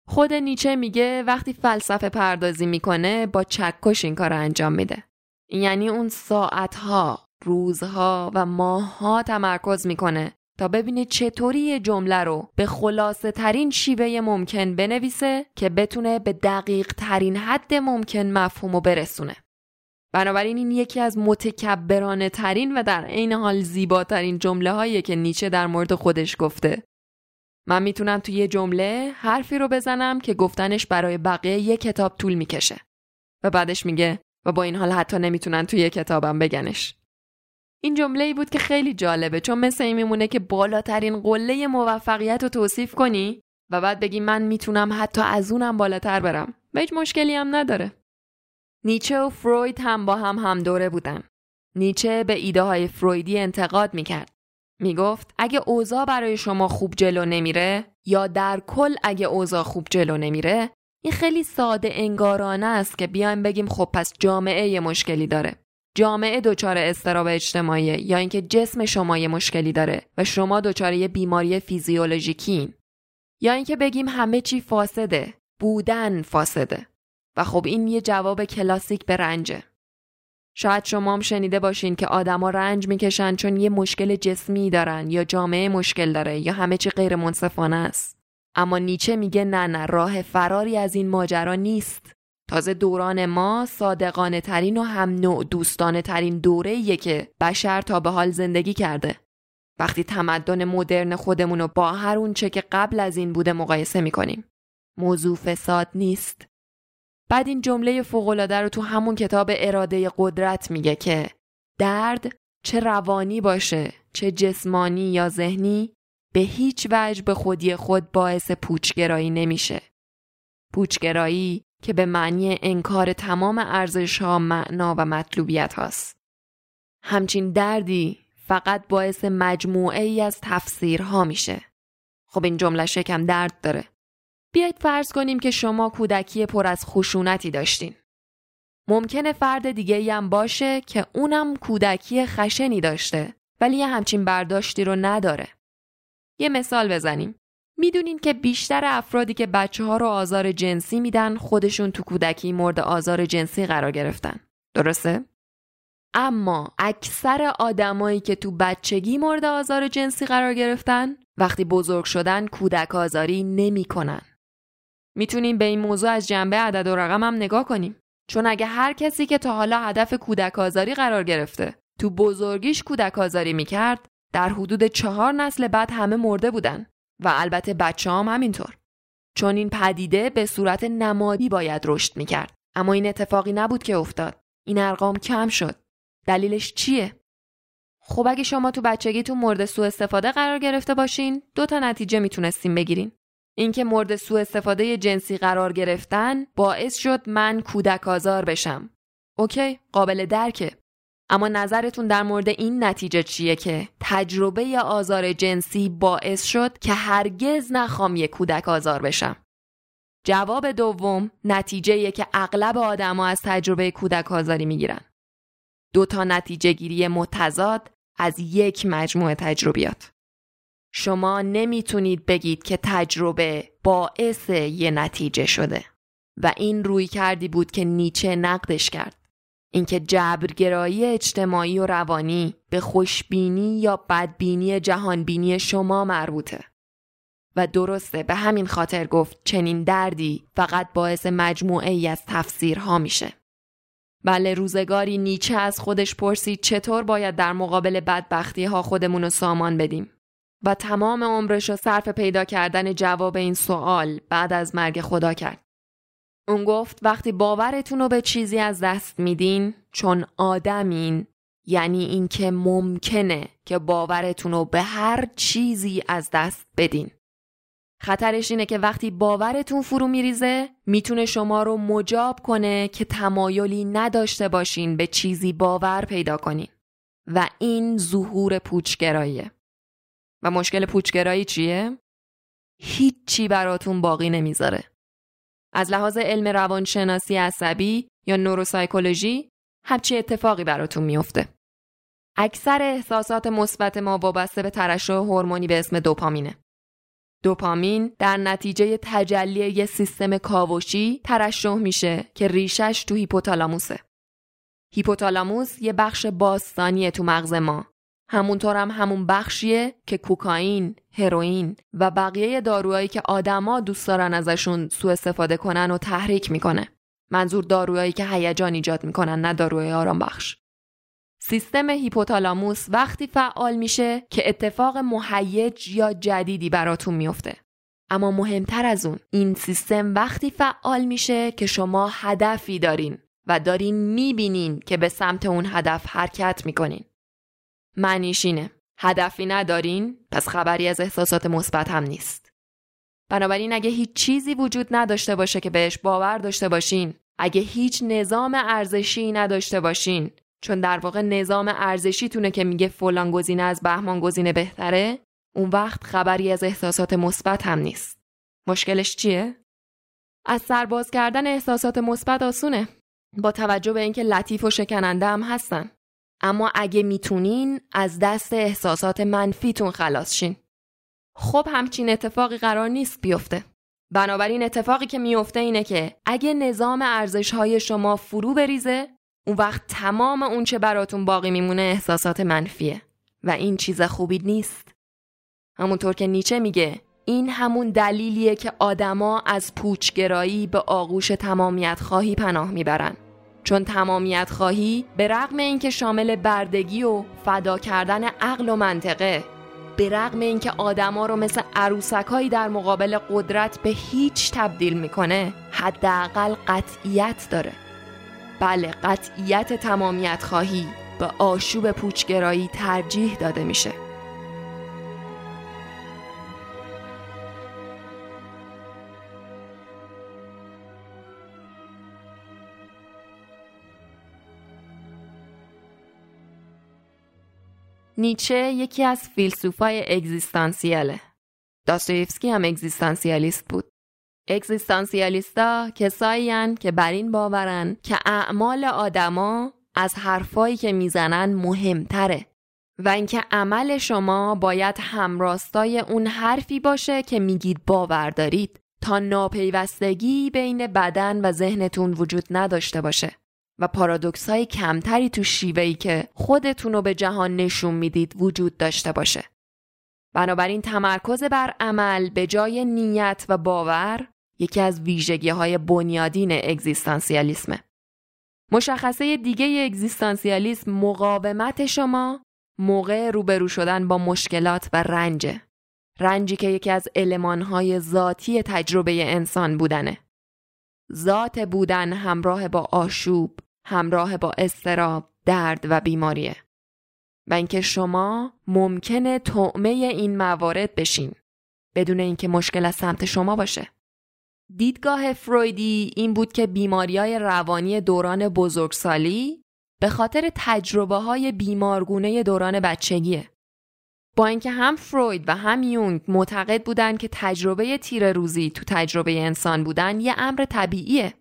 خود نیچه میگه وقتی فلسفه پردازی می‌کنه با چکش این کار انجام میده. یعنی اون ساعتها، روزها و ماهها تمرکز می‌کنه تا ببینه چطوری یه جمله رو به خلاصه ترین شیوه ممکن بنویسه که بتونه به دقیق ترین حد ممکن مفهوم رو برسونه. بنابراین این یکی از متکبرانه ترین و در عین حال زیباترین جمله هایی که نیچه در مورد خودش گفته. من می‌تونم توی یه جمله حرفی رو بزنم که گفتنش برای بقیه یه کتاب طول می‌کشه. و بعدش میگه و با این حال حتی نمی‌تونن توی کتابم بگنش. این جمله ای بود که خیلی جالبه چون مثل این میمونه که بالاترین قله موفقیت رو توصیف کنی و بعد بگی من می‌تونم حتی از اونم بالاتر برم و هیچ مشکلی هم نداره. نیچه و فروید هم با هم هم دوره بودن. نیچه به ایده های فرویدی انتقاد می‌کرد. می‌گفت اگه اوضاع برای شما خوب جلو نمیره یا در کل اگه اوضاع خوب جلو نمیره این خیلی ساده انگارانه است که بیایم بگیم خب پس جامعه یه مشکلی داره. جامعه دچار استراب اجتماعی یا اینکه جسم شما یه مشکلی داره و شما دچار یه بیماری فیزیولوژیکین یا اینکه بگیم همه چی فاسده بودن فاسده. و خب این یه جواب کلاسیک به رنجه. شاید شما هم شنیده باشین که آدما رنج می‌کشن چون یه مشکل جسمی دارن یا جامعه مشکل داره یا همه چی غیر منصفانه است. اما نیچه میگه نه نه راه فراری از این ماجرا نیست تازه دوران ما صادقانه ترین و هم نوع دوستانه ترین دوره که بشر تا به حال زندگی کرده. وقتی تمدن مدرن خودمون رو با هر اون چه که قبل از این بوده مقایسه می‌کنیم. موضوع فساد نیست. بعد این جمله فوقالعاده رو تو همون کتاب اراده قدرت میگه که درد چه روانی باشه چه جسمانی یا ذهنی به هیچ وجه به خودی خود باعث پوچگرایی نمیشه. پوچگرایی که به معنی انکار تمام ارزش ها معنا و مطلوبیت هاست. همچین دردی فقط باعث مجموعه ای از تفسیرها میشه. خب این جمله شکم درد داره. بیایید فرض کنیم که شما کودکی پر از خشونتی داشتین. ممکنه فرد دیگه هم باشه که اونم کودکی خشنی داشته ولی یه همچین برداشتی رو نداره. یه مثال بزنیم. می‌دونین که بیشتر افرادی که بچه ها رو آزار جنسی میدن خودشون تو کودکی مورد آزار جنسی قرار گرفتن. درسته؟ اما اکثر آدمایی که تو بچگی مورد آزار جنسی قرار گرفتن وقتی بزرگ شدن کودک آزاری نمی کنن. می‌تونیم به این موضوع از جنبه عدد و رقم هم نگاه کنیم. چون اگه هر کسی که تا حالا هدف کودک آزاری قرار گرفته تو بزرگیش کودک آزاری می‌کرد در حدود چهار نسل بعد همه مرده بودن. و البته بچه هم همینطور. چون این پدیده به صورت نمادی باید رشد می‌کرد. اما این اتفاقی نبود که افتاد. این ارقام کم شد. دلیلش چیه؟ خب اگه شما تو بچگیتون مورد سوء استفاده قرار گرفته باشین دو تا نتیجه می‌تونستیم بگیرین. اینکه مورد سوء استفاده جنسی قرار گرفتن باعث شد من کودک آزار بشم. اوکی قابل درکه. اما نظرتون در مورد این نتیجه چیه که تجربه آزار جنسی باعث شد که هرگز نخوام یک کودک آزار بشم جواب دوم نتیجه که اغلب آدما از تجربه کودک آزاری می‌گیرن. دو تا نتیجه گیری متضاد از یک مجموعه تجربیات. شما نمی‌تونید بگید که تجربه باعث یه نتیجه شده و این روی کردی بود که نیچه نقدش کرد. اینکه جبرگرایی اجتماعی و روانی به خوشبینی یا بدبینی جهانبینی شما مربوطه. و درسته به همین خاطر گفت چنین دردی فقط باعث مجموعه ای از تفسیرها میشه. بله روزگاری نیچه از خودش پرسید چطور باید در مقابل بدبختی ها خودمون رو سامان بدیم و تمام عمرش رو صرف پیدا کردن جواب این سوال بعد از مرگ خدا کرد. اون گفت وقتی باورتون رو به چیزی از دست میدین چون آدمین یعنی اینکه ممکنه که باورتون رو به هر چیزی از دست بدین. خطرش اینه که وقتی باورتون فرو میریزه می‌تونه شما رو مجاب کنه که تمایلی نداشته باشین به چیزی باور پیدا کنین و این ظهور پوچگراییه و مشکل پوچگرایی چیه؟ هیچی براتون باقی نمی‌ذاره از لحاظ علم روانشناسی عصبی یا نوروسایکولوژی همچی اتفاقی براتون میفته اکثر احساسات مثبت ما وابسته به ترشح هورمونی به اسم دوپامینه دوپامین در نتیجه تجلی یه سیستم کاوشی ترشح میشه که ریشش تو هیپوتالاموسه. هیپوتالاموس یه بخش باستانیه تو مغز ما. همونطور هم همون بخشیه که کوکائین، هروئین و بقیه داروهایی که آدما دوست دارن ازشون سوء استفاده کنن و تحریک می‌کنه. منظور داروهایی که هیجان ایجاد می‌کنن نه داروهای آرام بخش. سیستم هیپوتالاموس وقتی فعال میشه که اتفاق مهیج یا جدیدی براتون میفته. اما مهمتر از اون این سیستم وقتی فعال میشه که شما هدفی دارین و دارین می‌بینین که به سمت اون هدف حرکت می‌کنین. معنیش اینه. هدفی ندارین پس خبری از احساسات مثبت هم نیست. بنابراین اگه هیچ چیزی وجود نداشته باشه که بهش باور داشته باشین اگه هیچ نظام ارزشی نداشته باشین چون در واقع نظام ارزشیتونه که میگه فلان گزینه از بهمان گزینه بهتره اون وقت خبری از احساسات مثبت هم نیست. مشکلش چیه؟ از سرباز کردن احساسات مثبت آسونه. با توجه به اینکه لطیف و شکننده هم هستن. اما اگه می‌تونین از دست احساسات منفیتون خلاص شین خب همچین اتفاقی قرار نیست بیفته بنابراین اتفاقی که میفته اینه که اگه نظام ارزش های شما فرو بریزه اون وقت تمام اون چه براتون باقی میمونه احساسات منفیه و این چیز خوبی نیست. همونطور که نیچه میگه این همون دلیلیه که آدما از پوچگرایی به آغوش تمامیت خواهی پناه می‌برن. چون تمامیت خواهی به رغم اینکه شامل بردگی و فدا کردن عقل و منطقه به رغم اینکه آدما رو مثل عروسکایی در مقابل قدرت به هیچ تبدیل می‌کنه حداقل قطعیت داره. بله قطعیت تمامیت خواهی به آشوب پوچگرایی ترجیح داده میشه. نیچه یکی از فیلسوفای اگزیستانسیاله. داستویفسکی هم اگزیستانسیالیست بود. اگزیستانسیالیستا کسایی که بر این باورن که اعمال آدما از حرفایی که می‌زنن مهمتره و اینکه عمل شما باید همراستای اون حرفی باشه که میگید باور دارید تا ناپیوستگی بین بدن و ذهنتون وجود نداشته باشه و پارادوکس های کمتری تو شیوهی که خودتون رو به جهان نشون می‌دید وجود داشته باشه. بنابراین تمرکز بر عمل به جای نیت و باور یکی از ویژگی های بنیادین اگزیستانسیالیسمه. مشخصه دیگه اگزیستانسیالیسم مقاومت شما موقع روبرو شدن با مشکلات و رنجه. رنجی که یکی از المانهای ذاتی تجربه انسان بودنه. ذات بودن همراه با آشوب، همراه با استراب، درد و بیماریه. و اینکه شما ممکنه طعمه این موارد بشین بدون اینکه مشکل از سمت شما باشه. دیدگاه فرویدی این بود که بیماری های روانی دوران بزرگسالی به خاطر تجربه های بیمارگونه دوران بچگیه. با اینکه هم فروید و هم یونگ معتقد بودند که تجربه تیر روزی تو تجربه انسان بودن یه امر طبیعیه.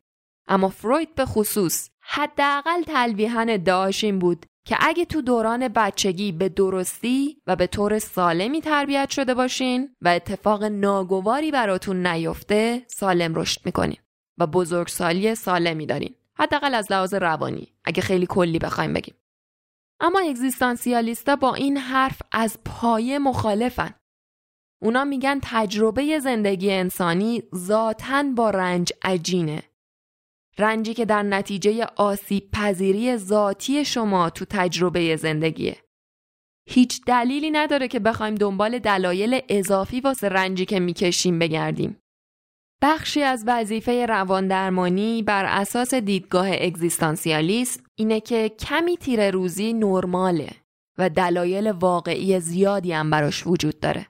اما فروید به خصوص حداقل تلویحا ادعاش این بود که اگه تو دوران بچگی به درستی و به طور سالمی تربیت شده باشین و اتفاق ناگواری براتون نیفته سالم رشد می‌کنین و بزرگسالی سالمی دارین. حداقل از لحاظ روانی اگه خیلی کلی بخوایم بگیم. اما اگزیستانسیالیستا با این حرف از پایه مخالفن اونا میگن تجربه زندگی انسانی ذاتا با رنج عجینه رنجی که در نتیجه آسیب پذیری ذاتی شما تو تجربه زندگیه. هیچ دلیلی نداره که بخوایم دنبال دلایل اضافی واسه رنجی که می‌کشیم بگردیم. بخشی از وظیفه رواندرمانی بر اساس دیدگاه اگزیستانسیالیست اینه که کمی تیر روزی نرماله و دلایل واقعی زیادی هم براش وجود داره.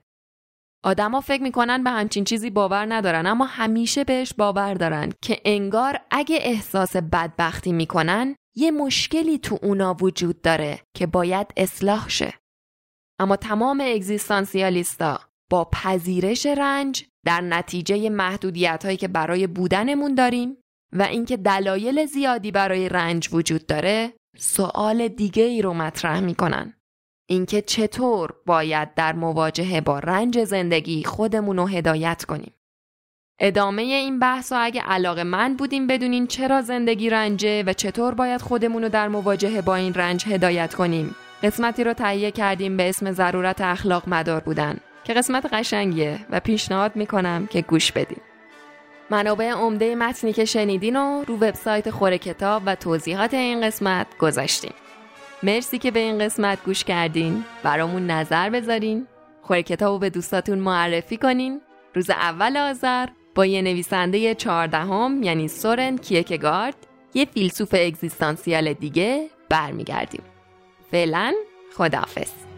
آدما فکر می‌کنن به همچین چیزی باور ندارن اما همیشه بهش باور دارن که انگار اگه احساس بدبختی می‌کنن یه مشکلی تو اونا وجود داره که باید اصلاح شه. اما تمام اگزیستانسیالیستا با پذیرش رنج در نتیجه محدودیت هایی که برای بودنمون داریم و اینکه دلایل زیادی برای رنج وجود داره سوال دیگه ای رو مطرح می‌کنن. اینکه چطور باید در مواجهه با رنج زندگی خودمون رو هدایت کنیم. ادامه این بحث و اگه علاقه من بودیم بدونین چرا زندگی رنجه و چطور باید خودمون رو در مواجهه با این رنج هدایت کنیم. قسمتی رو تهیه کردیم به اسم ضرورت اخلاق مدار بودن که قسمت قشنگیه و پیشنهاد می‌کنم که گوش بدین. منابع عمده متنی که شنیدین رو رو وبسایت خوره کتاب و توضیحات این قسمت گذاشتیم. مرسی که به این قسمت گوش کردین. برامون نظر بذارین. خوره کتابو به دوستاتون معرفی کنین. روز اول آذر با یه نویسنده چهاردهم یعنی سورن کیکگارد یه فیلسوف اگزیستانسیال دیگه برمیگردیم. فعلا خداحافظ.